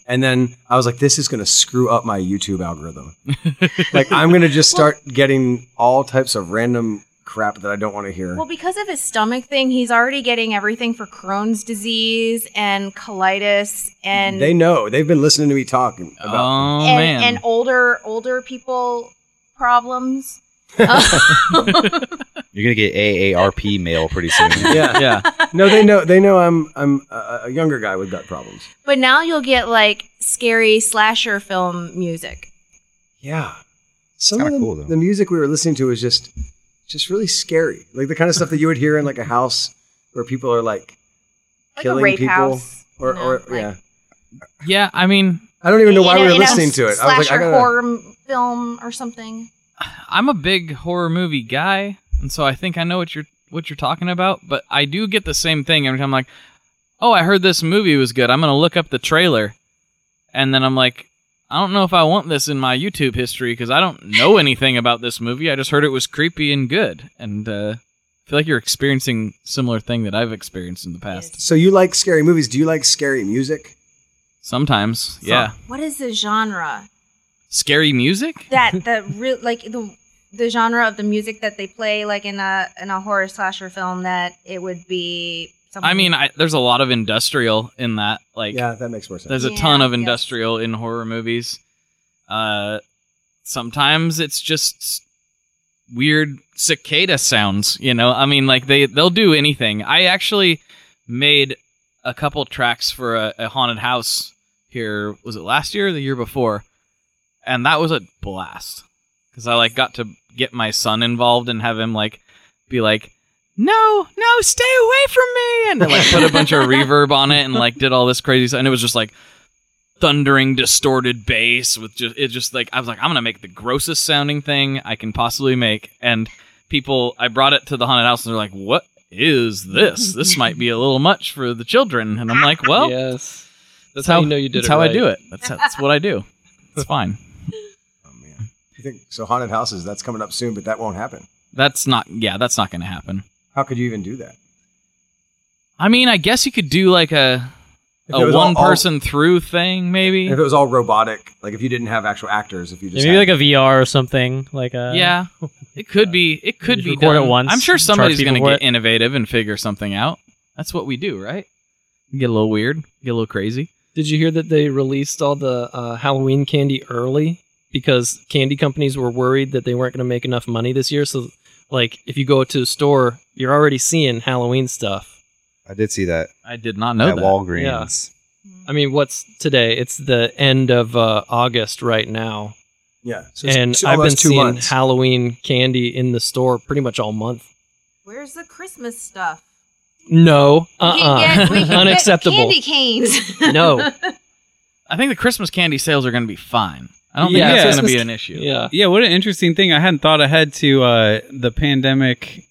[SPEAKER 3] and then I was like, this is gonna screw up my YouTube algorithm. like, I'm gonna just start getting all types of random crap that I don't want to hear.
[SPEAKER 7] Well, because of his stomach thing, he's already getting everything for Crohn's disease and colitis and
[SPEAKER 3] they know they've been listening to me talking about.
[SPEAKER 2] oh
[SPEAKER 7] and,
[SPEAKER 2] man.
[SPEAKER 7] and older older people problems.
[SPEAKER 6] You're gonna get AARP mail pretty soon.
[SPEAKER 3] yeah,
[SPEAKER 2] yeah.
[SPEAKER 3] no, they know. They know I'm I'm a, a younger guy with gut problems.
[SPEAKER 7] But now you'll get like scary slasher film music.
[SPEAKER 3] Yeah. Some of
[SPEAKER 6] kinda
[SPEAKER 3] the,
[SPEAKER 6] cool, though.
[SPEAKER 3] the music we were listening to was just just really scary. Like the kind of stuff that you would hear in like a house where people are like
[SPEAKER 7] Like
[SPEAKER 3] killing
[SPEAKER 7] a rape
[SPEAKER 3] people.
[SPEAKER 7] house.
[SPEAKER 3] Or,
[SPEAKER 7] you know,
[SPEAKER 3] or
[SPEAKER 7] like-
[SPEAKER 3] yeah.
[SPEAKER 2] Yeah, I mean,
[SPEAKER 3] I don't even know why
[SPEAKER 7] in
[SPEAKER 3] we
[SPEAKER 7] a-
[SPEAKER 3] were listening to it. I was like, I gotta,
[SPEAKER 7] horror film or something.
[SPEAKER 2] I'm a big horror movie guy, and so I think I know what you're what you're talking about. But I do get the same thing every time. I'm like, oh, I heard this movie was good. I'm gonna look up the trailer, and then I'm like, I don't know if I want this in my YouTube history because I don't know anything about this movie. I just heard it was creepy and good, and uh, I feel like you're experiencing similar thing that I've experienced in the past.
[SPEAKER 3] So you like scary movies? Do you like scary music?
[SPEAKER 2] Sometimes, yeah.
[SPEAKER 7] What is the genre?
[SPEAKER 2] Scary music?
[SPEAKER 7] That the real like the the genre of the music that they play like in a in a horror slasher film that it would be. Something
[SPEAKER 2] I mean, I, there's a lot of industrial in that. Like,
[SPEAKER 3] Yeah, that makes more sense.
[SPEAKER 2] There's a
[SPEAKER 7] Yeah,
[SPEAKER 2] ton of
[SPEAKER 7] yes.
[SPEAKER 2] industrial in horror movies. Uh, sometimes it's just weird cicada sounds. You know, I mean, like they they'll do anything. I actually made a couple tracks for a, a haunted house here. Was it last year or the year before? And that was a blast because I like got to get my son involved and have him like be like. No, no, stay away from me! And like put a bunch of reverb on it and like did all this crazy stuff. And it was just like thundering distorted bass with just it just like I was like I'm gonna make the grossest sounding thing I can possibly make and people I brought it to the haunted house and they're like what is this this might be a little much for the children and I'm like well
[SPEAKER 4] yes, that's how you know you did
[SPEAKER 2] that's
[SPEAKER 4] it.
[SPEAKER 2] how I do it that's that's what I do it's fine
[SPEAKER 3] Oh man. You think so? Haunted houses. That's coming up soon, but that won't happen.
[SPEAKER 2] that's not yeah that's not gonna happen
[SPEAKER 3] How could you even do that?
[SPEAKER 2] I mean I guess you could do like a
[SPEAKER 3] If it
[SPEAKER 2] a
[SPEAKER 3] was all-
[SPEAKER 2] one person through thing maybe
[SPEAKER 3] If it was all robotic, like if you didn't have actual actors, if you
[SPEAKER 8] Yeah,
[SPEAKER 3] just
[SPEAKER 8] maybe
[SPEAKER 3] had-
[SPEAKER 8] like a VR or something. Like a
[SPEAKER 2] yeah it could be it could
[SPEAKER 8] just
[SPEAKER 2] be
[SPEAKER 8] record it
[SPEAKER 2] done.
[SPEAKER 8] once
[SPEAKER 2] I'm sure
[SPEAKER 8] and charge
[SPEAKER 2] somebody's
[SPEAKER 8] people
[SPEAKER 2] gonna
[SPEAKER 8] for
[SPEAKER 2] get
[SPEAKER 8] it.
[SPEAKER 2] innovative and figure something out that's what we do right get a little weird get a little crazy
[SPEAKER 4] Did you hear that they released all the uh, Halloween candy early because candy companies were worried that they weren't going to make enough money this year? So, like, if you go to a store, you're already seeing Halloween stuff.
[SPEAKER 6] I did see that
[SPEAKER 2] I did not know
[SPEAKER 6] at
[SPEAKER 2] that.
[SPEAKER 6] Walgreens.
[SPEAKER 4] I mean, what's today? It's the end of uh, August right now.
[SPEAKER 3] Yeah. So it's
[SPEAKER 4] and
[SPEAKER 3] two-
[SPEAKER 4] I've been
[SPEAKER 3] almost two
[SPEAKER 4] seeing
[SPEAKER 3] months.
[SPEAKER 4] Halloween candy in the store pretty much all month.
[SPEAKER 7] Where's the Christmas stuff?
[SPEAKER 4] No, uh,
[SPEAKER 7] We can get- we
[SPEAKER 4] uh
[SPEAKER 7] can get
[SPEAKER 4] unacceptable.
[SPEAKER 7] Candy canes.
[SPEAKER 4] No,
[SPEAKER 2] I think the Christmas candy sales are going to be fine. I don't
[SPEAKER 5] Yeah,
[SPEAKER 2] think that's going to
[SPEAKER 4] Christmas-
[SPEAKER 2] be an issue.
[SPEAKER 4] yeah.
[SPEAKER 5] Yeah, what an interesting thing. I hadn't thought ahead to uh, the pandemic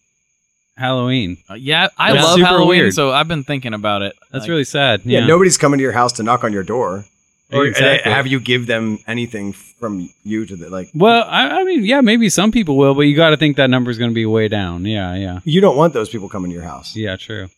[SPEAKER 5] Halloween.
[SPEAKER 2] Uh, yeah, I
[SPEAKER 5] That's
[SPEAKER 2] love
[SPEAKER 5] super
[SPEAKER 2] Halloween,
[SPEAKER 5] weird.
[SPEAKER 2] so I've been thinking about it.
[SPEAKER 5] That's
[SPEAKER 2] Like,
[SPEAKER 5] really sad.
[SPEAKER 3] yeah.
[SPEAKER 5] Yeah,
[SPEAKER 3] Nobody's coming to your house to knock on your door. Or
[SPEAKER 5] Exactly.
[SPEAKER 3] have you give them anything from you to the like.
[SPEAKER 5] Well, I, I mean, yeah, maybe some people will, but you got to think that number is going to be way down. Yeah, yeah,
[SPEAKER 3] You don't want those people coming to your house.
[SPEAKER 5] yeah. True.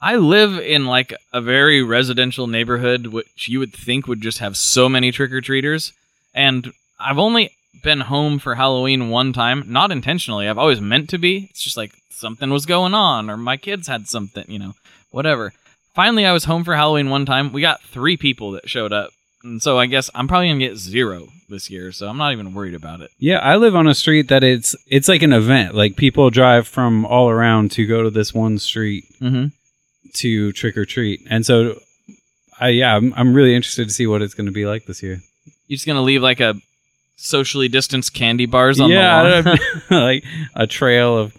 [SPEAKER 2] I live in like a very residential neighborhood, which you would think would just have so many trick or treaters. And I've only been home for Halloween one time, not intentionally. I've always meant to be. It's just like something was going on, or my kids had something, you know, whatever. Finally, I was home for Halloween one time. We got three people that showed up. And so I guess I'm probably going to get zero this year. So I'm not even worried about it.
[SPEAKER 5] Yeah, I live on a street that it's it's like an event. Like people drive from all around to go to this one street
[SPEAKER 2] Mm-hmm.
[SPEAKER 5] to trick or treat, and so I yeah, I'm, I'm really interested to see what it's going to be like this year.
[SPEAKER 2] You're just going to leave like a socially distanced candy bars on
[SPEAKER 5] yeah,
[SPEAKER 2] the lawn.
[SPEAKER 5] like a trail of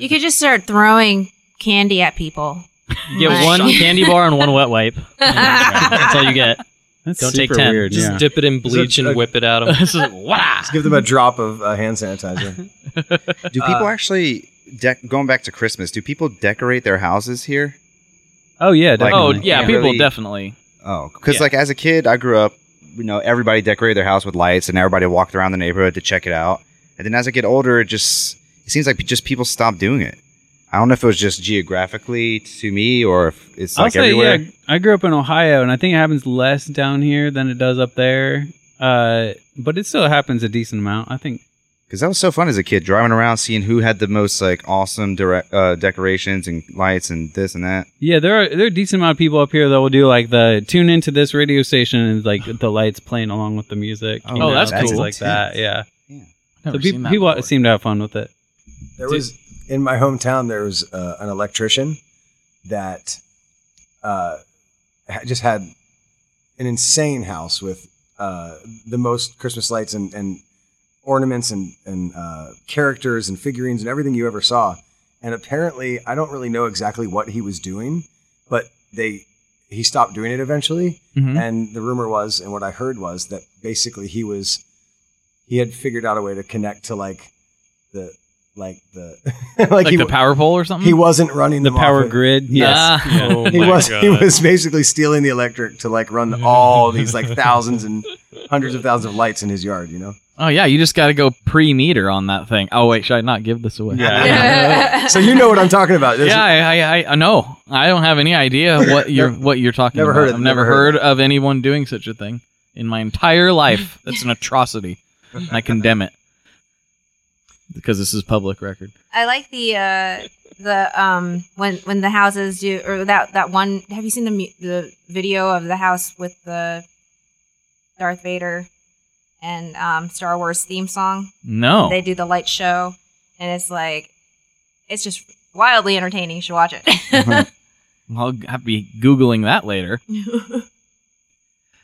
[SPEAKER 7] you could just start throwing candy at people.
[SPEAKER 8] You get one candy bar and one wet wipe. That's all you get.
[SPEAKER 5] that's
[SPEAKER 8] Don't take
[SPEAKER 5] super
[SPEAKER 8] 10.
[SPEAKER 5] weird.
[SPEAKER 4] just
[SPEAKER 5] yeah.
[SPEAKER 4] dip it in bleach and
[SPEAKER 3] a-
[SPEAKER 4] whip it at them.
[SPEAKER 2] This is- wow.
[SPEAKER 3] Just give them a drop of uh, hand sanitizer.
[SPEAKER 6] Do people actually dec- going back to Christmas? Do people decorate their houses here?
[SPEAKER 5] oh yeah,
[SPEAKER 6] Like-
[SPEAKER 2] Oh
[SPEAKER 5] definitely.
[SPEAKER 2] yeah,
[SPEAKER 6] Yeah.
[SPEAKER 2] people
[SPEAKER 6] Really-
[SPEAKER 2] definitely.
[SPEAKER 6] Oh, because
[SPEAKER 2] Yeah.
[SPEAKER 6] like as a kid, I grew up. You know, everybody decorated their house with lights, and everybody walked around the neighborhood to check it out. And then as I get older, it just it seems like just people stopped doing it. I don't know if it was just geographically to me or if it's
[SPEAKER 5] I'll
[SPEAKER 6] like
[SPEAKER 5] say
[SPEAKER 6] everywhere.
[SPEAKER 5] yeah. I grew up in Ohio, and I think it happens less down here than it does up there. Uh, but it still happens a decent amount. I think.
[SPEAKER 6] Because that was so fun as a kid, driving around, seeing who had the most like awesome direct, uh, decorations and lights and this and that.
[SPEAKER 5] Yeah, there are there are a decent amount of people up here that will do like the tune into this radio station and like the lights playing along with the music.
[SPEAKER 6] Oh,
[SPEAKER 5] you know,
[SPEAKER 2] that's cool.
[SPEAKER 5] like that. Yeah,
[SPEAKER 2] Never
[SPEAKER 5] so pe-
[SPEAKER 2] that
[SPEAKER 5] people
[SPEAKER 2] before.
[SPEAKER 5] seem to have fun with it.
[SPEAKER 3] There was in my hometown. There was uh, an electrician that uh, just had an insane house with uh, the most Christmas lights and, and ornaments and and uh, characters and figurines and everything you ever saw. And apparently, I don't really know exactly what he was doing, but they he stopped doing it eventually.
[SPEAKER 2] Mhm.
[SPEAKER 3] And the rumor was, and what I heard was that basically he was he had figured out a way to connect to like the like the like,
[SPEAKER 2] like
[SPEAKER 3] he
[SPEAKER 2] the power pole or something.
[SPEAKER 3] he wasn't running
[SPEAKER 5] The power
[SPEAKER 3] off it.
[SPEAKER 5] grid. Yes.
[SPEAKER 2] Ah.
[SPEAKER 5] Yeah.
[SPEAKER 4] Oh
[SPEAKER 3] He
[SPEAKER 4] my
[SPEAKER 3] was he was basically stealing the electric to like run all these like thousands and hundreds of thousands of lights in his yard. You know.
[SPEAKER 2] oh yeah, you just got to go pre-meter on that thing. Oh wait, should I not give this away?
[SPEAKER 7] Yeah.
[SPEAKER 3] So you know what I'm talking about. There's-
[SPEAKER 2] Yeah, I, I, I, I know. I don't have any idea what you're what you're talking
[SPEAKER 3] Never
[SPEAKER 2] about.
[SPEAKER 3] heard of-
[SPEAKER 2] I've never,
[SPEAKER 3] never heard
[SPEAKER 2] heard of anyone doing such a thing in my entire life. That's an atrocity. I condemn it because this is public record.
[SPEAKER 7] I like the uh the um when when the houses do or that that one have you seen the mu- the video of the house with the Darth Vader and um Star Wars theme song?
[SPEAKER 2] No,
[SPEAKER 7] They do the light show and it's like it's just wildly entertaining. You should watch it.
[SPEAKER 2] I'll have to be googling that later.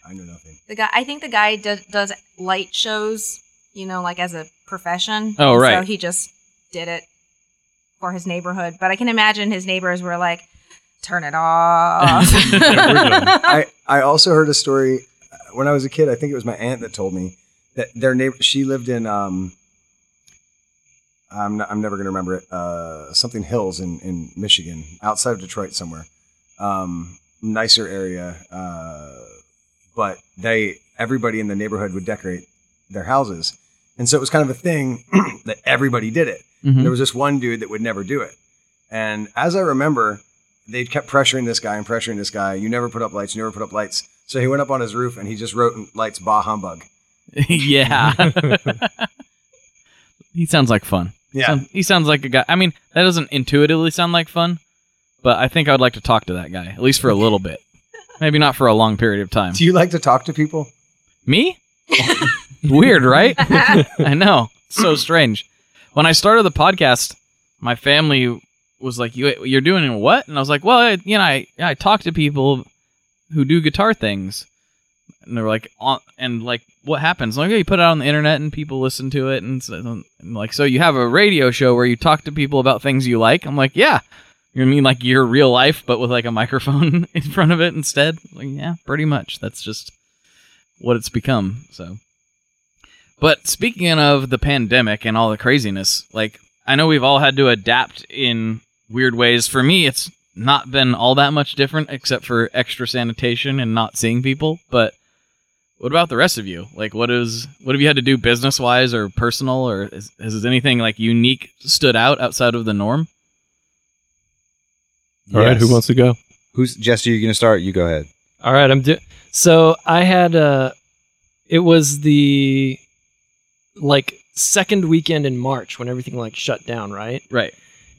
[SPEAKER 3] I know nothing.
[SPEAKER 7] the guy I think the guy does does light shows, you know, like as a profession.
[SPEAKER 2] Oh, right.
[SPEAKER 7] So he just did it for his neighborhood. But I can imagine his neighbors were like, "Turn it off."
[SPEAKER 3] I I also heard a story uh, when I was a kid. I think it was my aunt that told me that their neighbor. She lived in um. I'm not, I'm never gonna remember it. Uh, something Hills in in Michigan, outside of Detroit somewhere. Um, nicer area. Uh, but they everybody in the neighborhood would decorate their houses, and so it was kind of a thing that everybody did it.
[SPEAKER 2] Mhm.
[SPEAKER 3] There was this one dude that would never do it. And as I remember, they kept pressuring this guy and pressuring this guy. You never put up lights. You never put up lights. So he went up on his roof and he just wrote lights "Bah humbug."
[SPEAKER 2] yeah, he sounds like fun.
[SPEAKER 3] Yeah.
[SPEAKER 2] Sound- he sounds like a guy. I mean, that doesn't intuitively sound like fun, but I think I would like to talk to that guy at least for a little bit. Maybe not for a long period of time.
[SPEAKER 3] Do you like to talk to people?
[SPEAKER 2] Me? Weird, right? I know. So strange. When I started the podcast, my family was like, "You you're doing what?" And I was like, "Well, I, you know, I I talk to people who do guitar things." and they're like, and like, what happens? Like, oh, you put it out on the internet and people listen to it, and, so, and like, so you have a radio show where you talk to people about things you like. I'm like, yeah. You mean like your real life, but with like a microphone in front of it instead? Like, yeah, pretty much. That's just what it's become. So, but speaking of the pandemic and all the craziness, like I know we've all had to adapt in weird ways. For me, it's not been all that much different except for extra sanitation and not seeing people. But what about the rest of you? Like, what is what have you had to do business wise or personal, or is, has anything like unique stood out outside of the norm?
[SPEAKER 4] All right, who wants to go?
[SPEAKER 6] Who's Jesse? You're gonna start. You go ahead.
[SPEAKER 4] All right, I'm do- so I had uh it was the like second weekend in March when everything like shut down, right?
[SPEAKER 2] Right.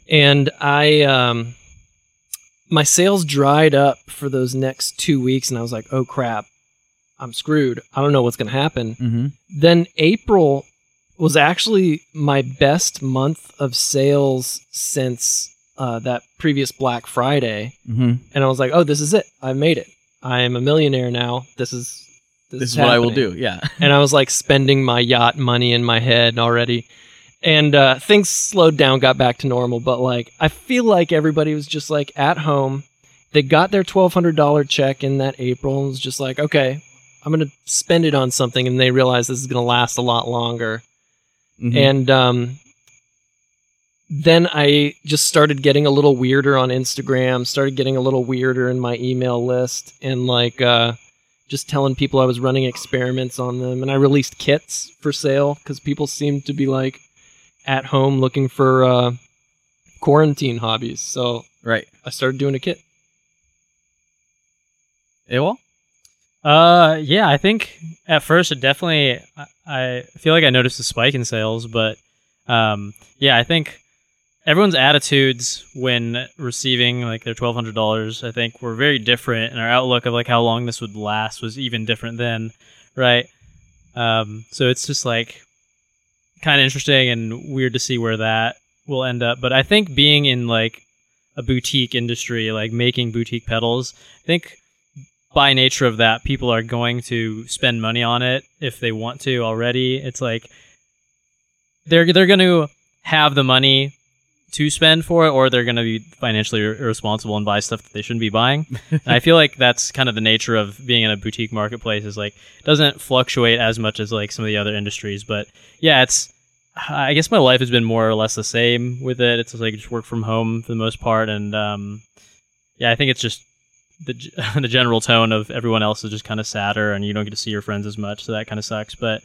[SPEAKER 4] And I um my sales dried up for those next 2 weeks and I was like, "Oh crap. I'm screwed. I don't know what's going to happen."
[SPEAKER 2] Mm-hmm.
[SPEAKER 4] Then April was actually my best month of sales since uh, that previous Black Friday
[SPEAKER 2] Mm-hmm.
[SPEAKER 4] and I was like, "Oh, this is it. I made it. I am a millionaire now. This is this,
[SPEAKER 2] This is what I will do. Yeah.
[SPEAKER 4] And I was like spending my yacht money in my head already, and uh, things slowed down, got back to normal. But like, I feel like everybody was just like at home. They got their twelve hundred dollar check in that April, and was just like, "Okay, I'm gonna spend it on something," and they realized this is gonna last a lot longer.
[SPEAKER 2] Mhm.
[SPEAKER 4] And um, then I just started getting a little weirder on Instagram, started getting a little weirder in my email list, and like uh, just telling people I was running experiments on them. And I released kits for sale because people seemed to be like at home looking for uh, quarantine hobbies. So
[SPEAKER 2] right.
[SPEAKER 4] I started doing a kit.
[SPEAKER 2] AWOL?
[SPEAKER 8] Uh, yeah, I think at first it definitely. I, I feel like I noticed a spike in sales, but um, yeah, I think everyone's attitudes when receiving like their twelve hundred dollars, I think, were very different, and our outlook of like how long this would last was even different then, right? Um, so it's just like kind of interesting and weird to see where that will end up. But I think being in like a boutique industry, like making boutique pedals, I think by nature of that, people are going to spend money on it if they want to already. It's like they're they're going to have the money to spend for it, or they're going to be financially ir- irresponsible and buy stuff that they shouldn't be buying. and I feel like that's kind of the nature of being in a boutique marketplace. Is like it doesn't fluctuate as much as like some of the other industries, but yeah, it's. I guess my life has been more or less the same with it. It's like just work from home for the most part, and um, yeah, I think it's just the the general tone of everyone else is just kind of sadder, and you don't get to see your friends as much, so that kind of sucks. But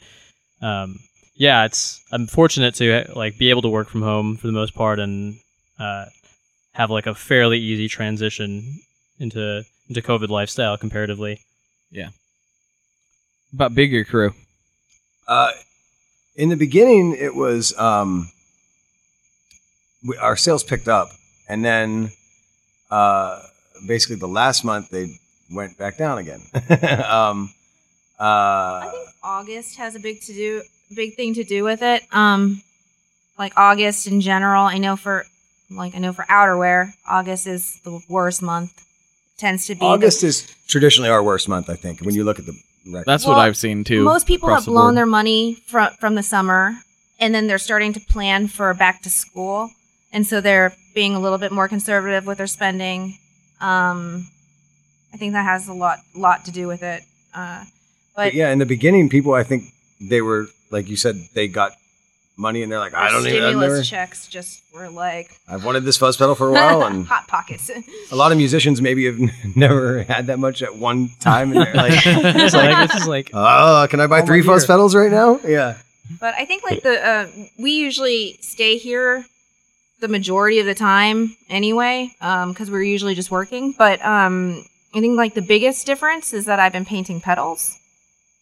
[SPEAKER 8] um, yeah, it's I'm fortunate to like be able to work from home for the most part and uh, have like a fairly easy transition into into COVID lifestyle comparatively. Yeah.
[SPEAKER 2] About Big Ear crew.
[SPEAKER 3] Uh, in the beginning, it was um, we, our sales picked up, and then uh, basically the last month they went back down again. um, uh,
[SPEAKER 7] I think August has a big to do, big thing to do with it. Um, like August in general, I know for like I know for outerwear, August is the worst month. Tends to be the-
[SPEAKER 3] August is traditionally our worst month. I think when you look at the record.
[SPEAKER 2] That's what I've seen too.
[SPEAKER 7] Most people have
[SPEAKER 2] the
[SPEAKER 7] blown
[SPEAKER 2] board.
[SPEAKER 7] their money from from the summer, and then they're starting to plan for back to school, and so they're being a little bit more conservative with their spending. Um, I think that has a lot lot to do with it. Uh,
[SPEAKER 3] But
[SPEAKER 7] but
[SPEAKER 3] yeah, in the beginning, people I think they were like you said they got money and they're like I don't even. I've,
[SPEAKER 7] stimulus
[SPEAKER 3] never,
[SPEAKER 7] checks just were like
[SPEAKER 3] I've wanted this fuzz pedal for a while, and
[SPEAKER 7] hot pockets.
[SPEAKER 3] a lot of musicians maybe have never had that much at one time, and they're like,
[SPEAKER 8] it's like this is like
[SPEAKER 3] "Oh, can I buy
[SPEAKER 4] Oh,
[SPEAKER 3] three fuzz
[SPEAKER 4] dear.
[SPEAKER 3] pedals right now?" Yeah.
[SPEAKER 7] But I think like the uh, we usually stay here the majority of the time anyway, because we're usually just working. But um, I think like the biggest difference is that I've been painting pedals,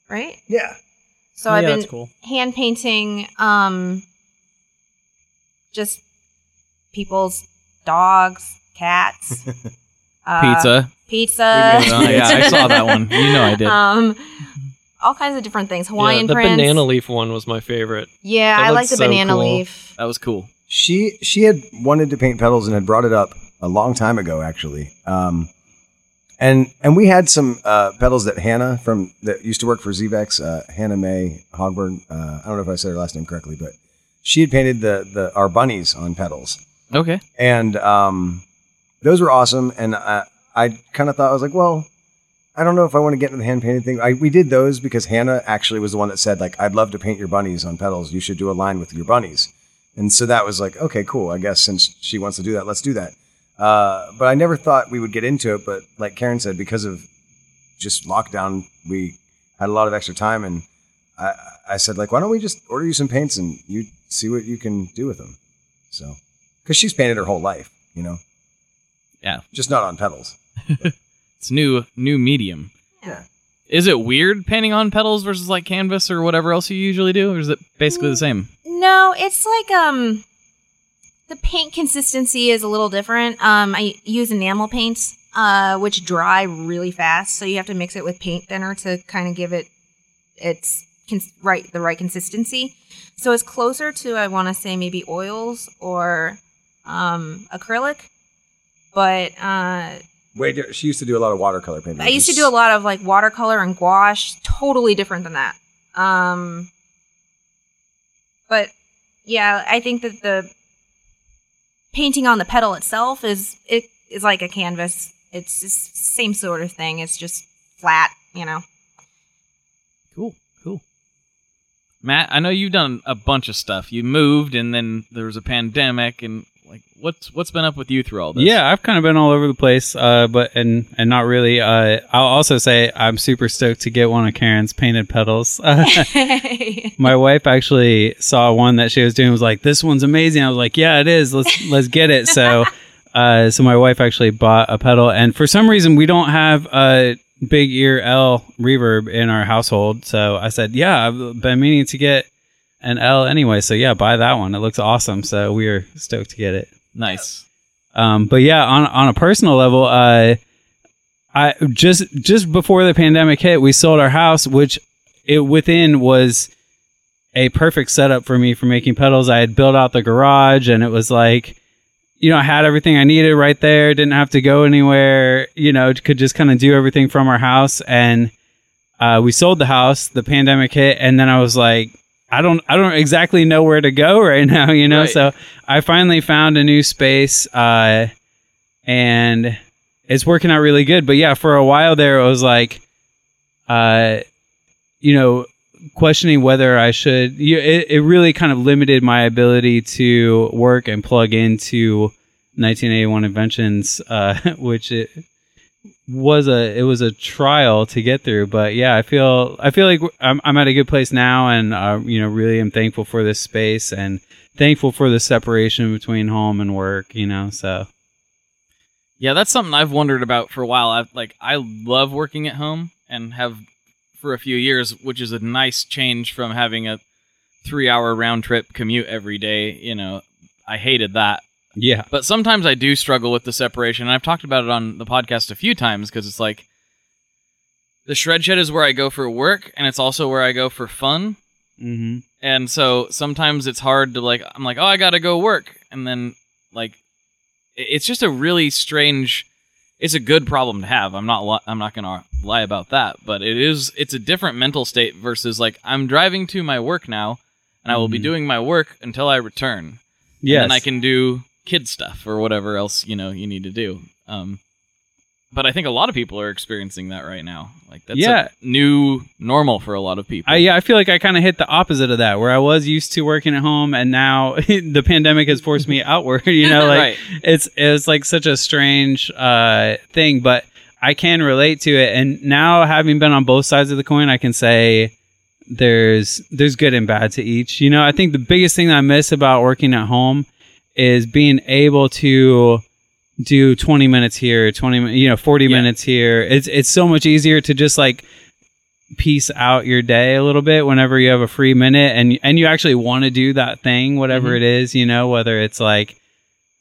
[SPEAKER 7] right?
[SPEAKER 3] Yeah.
[SPEAKER 7] So
[SPEAKER 8] yeah,
[SPEAKER 7] I've been
[SPEAKER 8] that's cool.
[SPEAKER 7] hand painting um, just people's dogs, cats, uh,
[SPEAKER 2] Pizza.
[SPEAKER 7] pizza.
[SPEAKER 2] Oh, yeah, I saw that one. You know I did.
[SPEAKER 7] Um, all kinds of different things. Hawaiian
[SPEAKER 4] yeah, the
[SPEAKER 7] prints.
[SPEAKER 4] banana leaf one was my favorite.
[SPEAKER 7] Yeah,
[SPEAKER 4] That
[SPEAKER 7] I like the
[SPEAKER 4] so
[SPEAKER 7] banana
[SPEAKER 4] cool.
[SPEAKER 7] leaf.
[SPEAKER 2] That was cool.
[SPEAKER 3] She she had wanted to paint petals and had brought it up a long time ago, actually. Um, And and we had some uh, pedals that Hannah from that used to work for Zvex, uh, Hannah May Hogberg. Uh, I don't know if I said her last name correctly, but she had painted the the our bunnies on pedals,
[SPEAKER 2] Okay.
[SPEAKER 3] and um, those were awesome. And I I kind of thought I was like, well, I don't know if I want to get into the hand painted thing. I, we did those because Hannah actually was the one that said like, I'd love to paint your bunnies on pedals. You should do a line with your bunnies. And so that was like, okay, cool. I guess since she wants to do that, let's do that. Uh, but I never thought we would get into it. But like Karen said, because of just lockdown, we had a lot of extra time, and I, I said like, why don't we just order you some paints and you see what you can do with them? So, because she's painted her whole life, you know,
[SPEAKER 2] Yeah.
[SPEAKER 3] just not on pedals.
[SPEAKER 2] It's new new medium.
[SPEAKER 3] Yeah.
[SPEAKER 2] Is it weird painting on pedals versus like canvas or whatever else you usually do, or is it basically the same?
[SPEAKER 7] No, it's like um the paint consistency is a little different. Um I use enamel paints uh which dry really fast, so you have to mix it with paint thinner to kind of give it its cons- right the right consistency. So it's closer to I want to say maybe oils or um acrylic. But uh
[SPEAKER 3] Wait, she used to do a lot of watercolor painting.
[SPEAKER 7] I used to do a lot of like watercolor and gouache, totally different than that. Um, but yeah, I think that the painting on the pedal itself is it is like a canvas. It's just same sort of thing. It's just flat, you know.
[SPEAKER 2] Cool, cool. Matt, I know you've done a bunch of stuff. You moved, and then there was a pandemic, and like, what's what's been up with you through all this?
[SPEAKER 5] Yeah, I've kind of been all over the place, uh, but and and not really. Uh, I'll also say I'm super stoked to get one of Karen's painted pedals. My wife actually saw one that she was doing. Was like, "This one's amazing." I was like, "Yeah, it is. Let's let's get it." So, uh, so my wife actually bought a pedal, and for some reason we don't have a big ear L reverb in our household. So I said, "Yeah, I've been meaning to get." An L anyway, so yeah, buy that one. It looks awesome. So we are stoked to get it.
[SPEAKER 2] nice.
[SPEAKER 5] Um, but yeah, on on a personal level, uh, I just just before the pandemic hit, we sold our house, which it within was a perfect setup for me for making pedals. I had built out the garage, and it was like, you know, I had everything I needed right there. Didn't have to go anywhere. You know, could just kind of do everything from our house. And uh, we sold the house. The pandemic hit, and then I was like. I don't I don't exactly know where to go right now, you know.
[SPEAKER 2] Right.
[SPEAKER 5] So I finally found a new space uh and it's working out really good. But yeah, for a while there it was like uh you know, questioning whether I should you, it, it really kind of limited my ability to work and plug into 1981 inventions uh which it was a it was a trial to get through but yeah i feel i feel like i'm, I'm at a good place now and uh, you know really am thankful for this space and thankful for the separation between home and work you know so
[SPEAKER 2] Yeah, that's something I've wondered about for a while. I've like I love working at home and have for a few years, which is a nice change from having a three hour round trip commute every day. You know, I hated that.
[SPEAKER 5] Yeah
[SPEAKER 2] But sometimes I do struggle with the separation. And I've talked about it on the podcast a few times because it's like the shred shed is where I go for work and it's also where I go for fun.
[SPEAKER 5] mm-hmm.
[SPEAKER 2] And so sometimes it's hard to like I'm like, "Oh, I got to go work." And then like it's just a really strange it's a good problem to have. I'm not li- I'm not going to lie about that, but it is it's a different mental state versus like I'm driving to my work now and I will be
[SPEAKER 5] Mhm.
[SPEAKER 2] doing my work until I return.
[SPEAKER 5] yes
[SPEAKER 2] And I can do kid stuff or whatever else, you know, you need to do. Um but I think a lot of people are experiencing that right now. Like that's
[SPEAKER 5] Yeah.
[SPEAKER 2] a new normal for a lot of people.
[SPEAKER 5] I, yeah, I feel like I kind of hit the opposite of that, where I was used to working at home, and now the pandemic has forced me outward. You know, like
[SPEAKER 2] Right.
[SPEAKER 5] it's it's like such a strange uh, thing, but I can relate to it. And now, having been on both sides of the coin, I can say there's there's good and bad to each. You know, I think the biggest thing that I miss about working at home is being able to do 20 minutes here 20 you know 40
[SPEAKER 2] Yeah.
[SPEAKER 5] minutes here it's it's so much easier to just like piece out your day a little bit whenever you have a free minute and and you actually want to do that thing whatever
[SPEAKER 2] Mhm.
[SPEAKER 5] it is you know whether it's like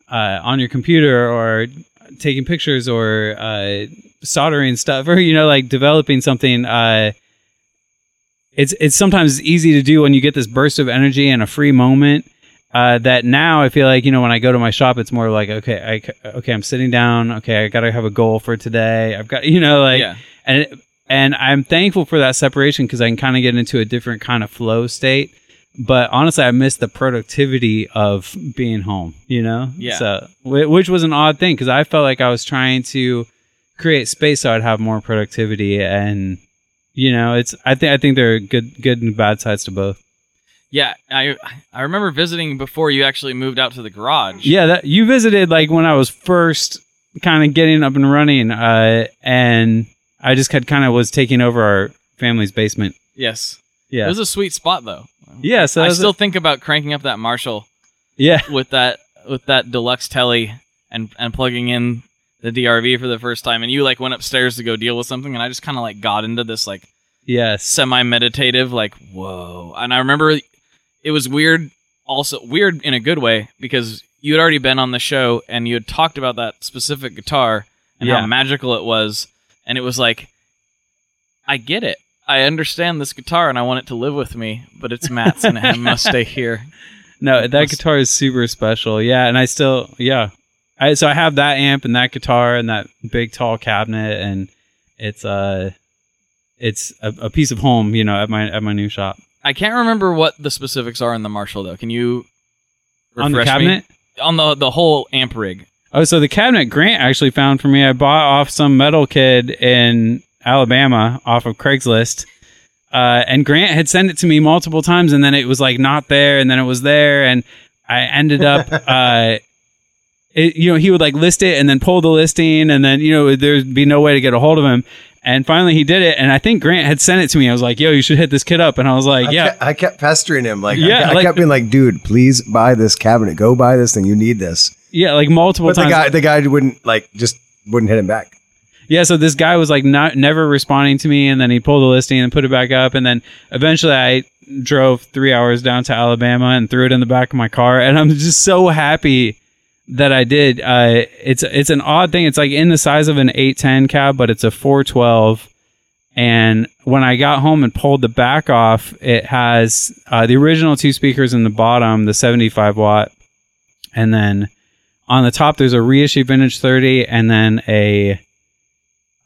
[SPEAKER 5] uh, on your computer or taking pictures or uh, soldering stuff or you know like developing something uh, it's it's sometimes easy to do when you get this burst of energy and a free moment Uh, that now I feel like you know when I go to my shop, it's more like okay, I okay, I'm sitting down. Okay, I gotta have a goal for today. I've got you know like
[SPEAKER 2] Yeah.
[SPEAKER 5] and it, and I'm thankful for that separation because I can kind of get into a different kind of flow state. But honestly, I miss the productivity of being home. You know,
[SPEAKER 2] Yeah.
[SPEAKER 5] So which was an odd thing because I felt like I was trying to create space so I'd have more productivity and you know it's I think I think there are good good and bad sides to both.
[SPEAKER 2] Yeah, I I remember visiting before you actually moved out to the garage.
[SPEAKER 5] Yeah, that you visited like when I was first kind of getting up and running, uh, and I just had kind of was taking over our family's basement.
[SPEAKER 2] Yes.
[SPEAKER 5] Yeah,
[SPEAKER 2] It was a sweet spot though.
[SPEAKER 5] yeah. So
[SPEAKER 2] I still
[SPEAKER 5] a-
[SPEAKER 2] think about cranking up that Marshall
[SPEAKER 5] yeah,
[SPEAKER 2] with that with that deluxe telly and and plugging in the DRV for the first time and you like went upstairs to go deal with something and I just kind of like got into this like
[SPEAKER 5] yes,
[SPEAKER 2] semi meditative like whoa and I remember it was weird also weird in a good way because you had already been on the show and you had talked about that specific guitar and
[SPEAKER 5] Yeah.
[SPEAKER 2] how magical it was and it was like I get it I understand this guitar and I want it to live with me but it's Matt's and it must stay here
[SPEAKER 5] No, that
[SPEAKER 2] Must-
[SPEAKER 5] guitar is super special. Yeah, and I still yeah. I so I have that amp and that guitar and that big tall cabinet and it's uh it's a, a piece of home, you know, at my at my new shop.
[SPEAKER 2] I can't remember what the specifics are in the Marshall though. Can you
[SPEAKER 5] On the
[SPEAKER 2] refresh me?
[SPEAKER 5] cabinet?
[SPEAKER 2] On the the whole amp rig.
[SPEAKER 5] Oh, so the cabinet Grant actually found for me. I bought off some metal kid in Alabama off of Craigslist. Uh, and Grant had sent it to me multiple times, and then it was like not there, and then it was there, and I ended up, uh, it, you know, he would like list it and then pull the listing, and then you know there'd be no way to get a hold of him. And finally, he did it, and I think Grant had sent it to me. I was like, "Yo, you should hit this kid up," and I was like,
[SPEAKER 3] I
[SPEAKER 5] "Yeah,
[SPEAKER 3] kept, I kept pestering him. Like,
[SPEAKER 5] Yeah,
[SPEAKER 3] I, I
[SPEAKER 5] like-
[SPEAKER 3] kept being like, dude, please buy this cabinet. Go buy this thing. You need this.
[SPEAKER 5] yeah," like multiple
[SPEAKER 3] But the
[SPEAKER 5] times.
[SPEAKER 3] guy, the guy wouldn't like just wouldn't hit him back.
[SPEAKER 5] Yeah, so this guy was like not never responding to me, and then he pulled the listing and put it back up, and then eventually I drove three hours down to Alabama and threw it in the back of my car, and I'm just so happy that I did. Uh, it's it's an odd thing. It's like in the size of an 810 cab, but it's a 412. And when I got home and pulled the back off, it has uh, the original two speakers in the bottom, the 75 watt, and then on the top there's a reissue vintage 30, and then a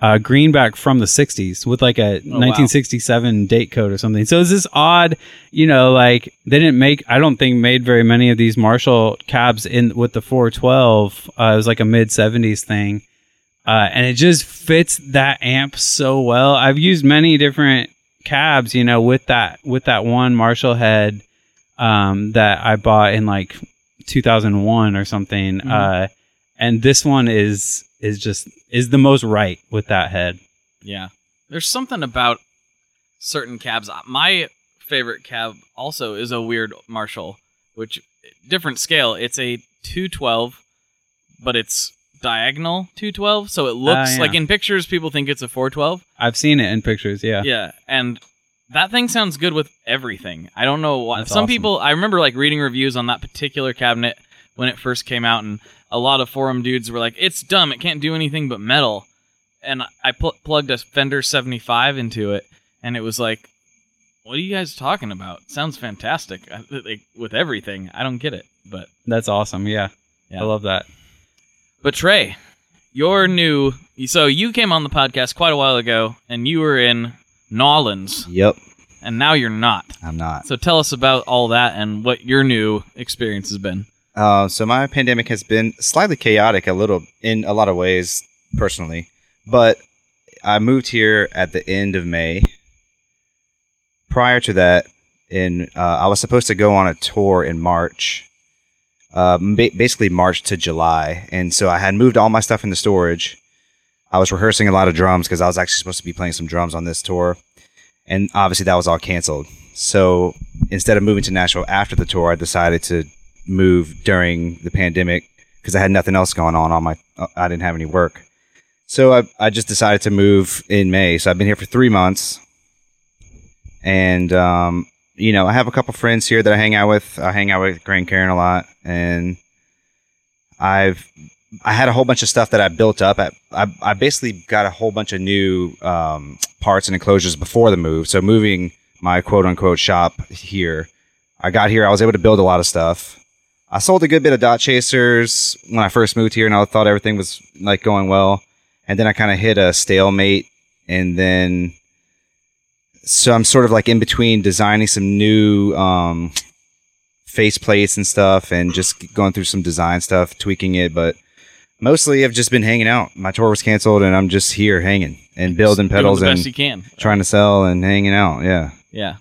[SPEAKER 5] uh, greenback from the 60s with like a
[SPEAKER 2] wow.
[SPEAKER 5] 1967 date code or something. So it's this odd, you know, like they didn't make, I don't think made very many of these Marshall cabs in with the 412. Uh, it was like a mid 70s thing. Uh, and it just fits that amp so well. I've used many different cabs, you know, with that, with that one Marshall head, um, that I bought in like 2001 or something. Uh, and this one is, is just, is the most right with that head.
[SPEAKER 2] Yeah. There's something about certain cabs. My favorite cab also is a weird Marshall, which different scale. It's a 212, but it's diagonal 212, so it looks
[SPEAKER 5] Ah, yeah.
[SPEAKER 2] like in pictures people think it's a 412.
[SPEAKER 5] I've seen it in pictures. Yeah.
[SPEAKER 2] Yeah, and that thing sounds good with everything. I don't know why.
[SPEAKER 5] That's
[SPEAKER 2] Some
[SPEAKER 5] awesome.
[SPEAKER 2] people, I remember like reading reviews on that particular cabinet when it first came out, and a lot of forum dudes were like, "It's dumb. It can't do anything but metal." And I pl- plugged a Fender 75 into it, and it was like, "What are you guys talking about? Sounds fantastic I- like, with everything. I don't get it." But
[SPEAKER 5] That's awesome. Yeah.
[SPEAKER 2] Yeah.
[SPEAKER 5] I love that.
[SPEAKER 2] but Trey, you're new. So you came on the podcast quite a while ago, and you were in Nolans,
[SPEAKER 6] Yep,
[SPEAKER 2] and now you're not.
[SPEAKER 6] I'm not.
[SPEAKER 2] So tell us about all that and what your new experience has been.
[SPEAKER 6] Uh, so my pandemic has been slightly chaotic, a little in a lot of ways, personally. But I moved here at the end of May. Prior to that, in uh, I was supposed to go on a tour in March, um, ba- basically March to July, and so I had moved all my stuff into storage. I was rehearsing a lot of drums because I was actually supposed to be playing some drums on this tour, and obviously that was all canceled. So instead of moving to Nashville after the tour, I decided to move during the pandemic because I had nothing else going on. On my, I didn't have any work, so I I just decided to move in May. So I've been here for three months, and um, you know I have a couple friends here that I hang out with. I hang out with Grand Karen a lot, and I've I had a whole bunch of stuff that I built up. At, I I basically got a whole bunch of new um, parts and enclosures before the move. So moving my quote unquote shop here, I got here. I was able to build a lot of stuff. I sold a good bit of dot chasers when I first moved here, and I thought everything was like going well. And then I kind of hit a stalemate, and then so I'm sort of like in between designing some new um, face plates and stuff, and just going through some design stuff, tweaking it. But mostly, I've just been hanging out. My tour was canceled, and I'm just here hanging and building pedals and
[SPEAKER 2] you can.
[SPEAKER 6] trying to sell and hanging out. Yeah.
[SPEAKER 2] Yeah.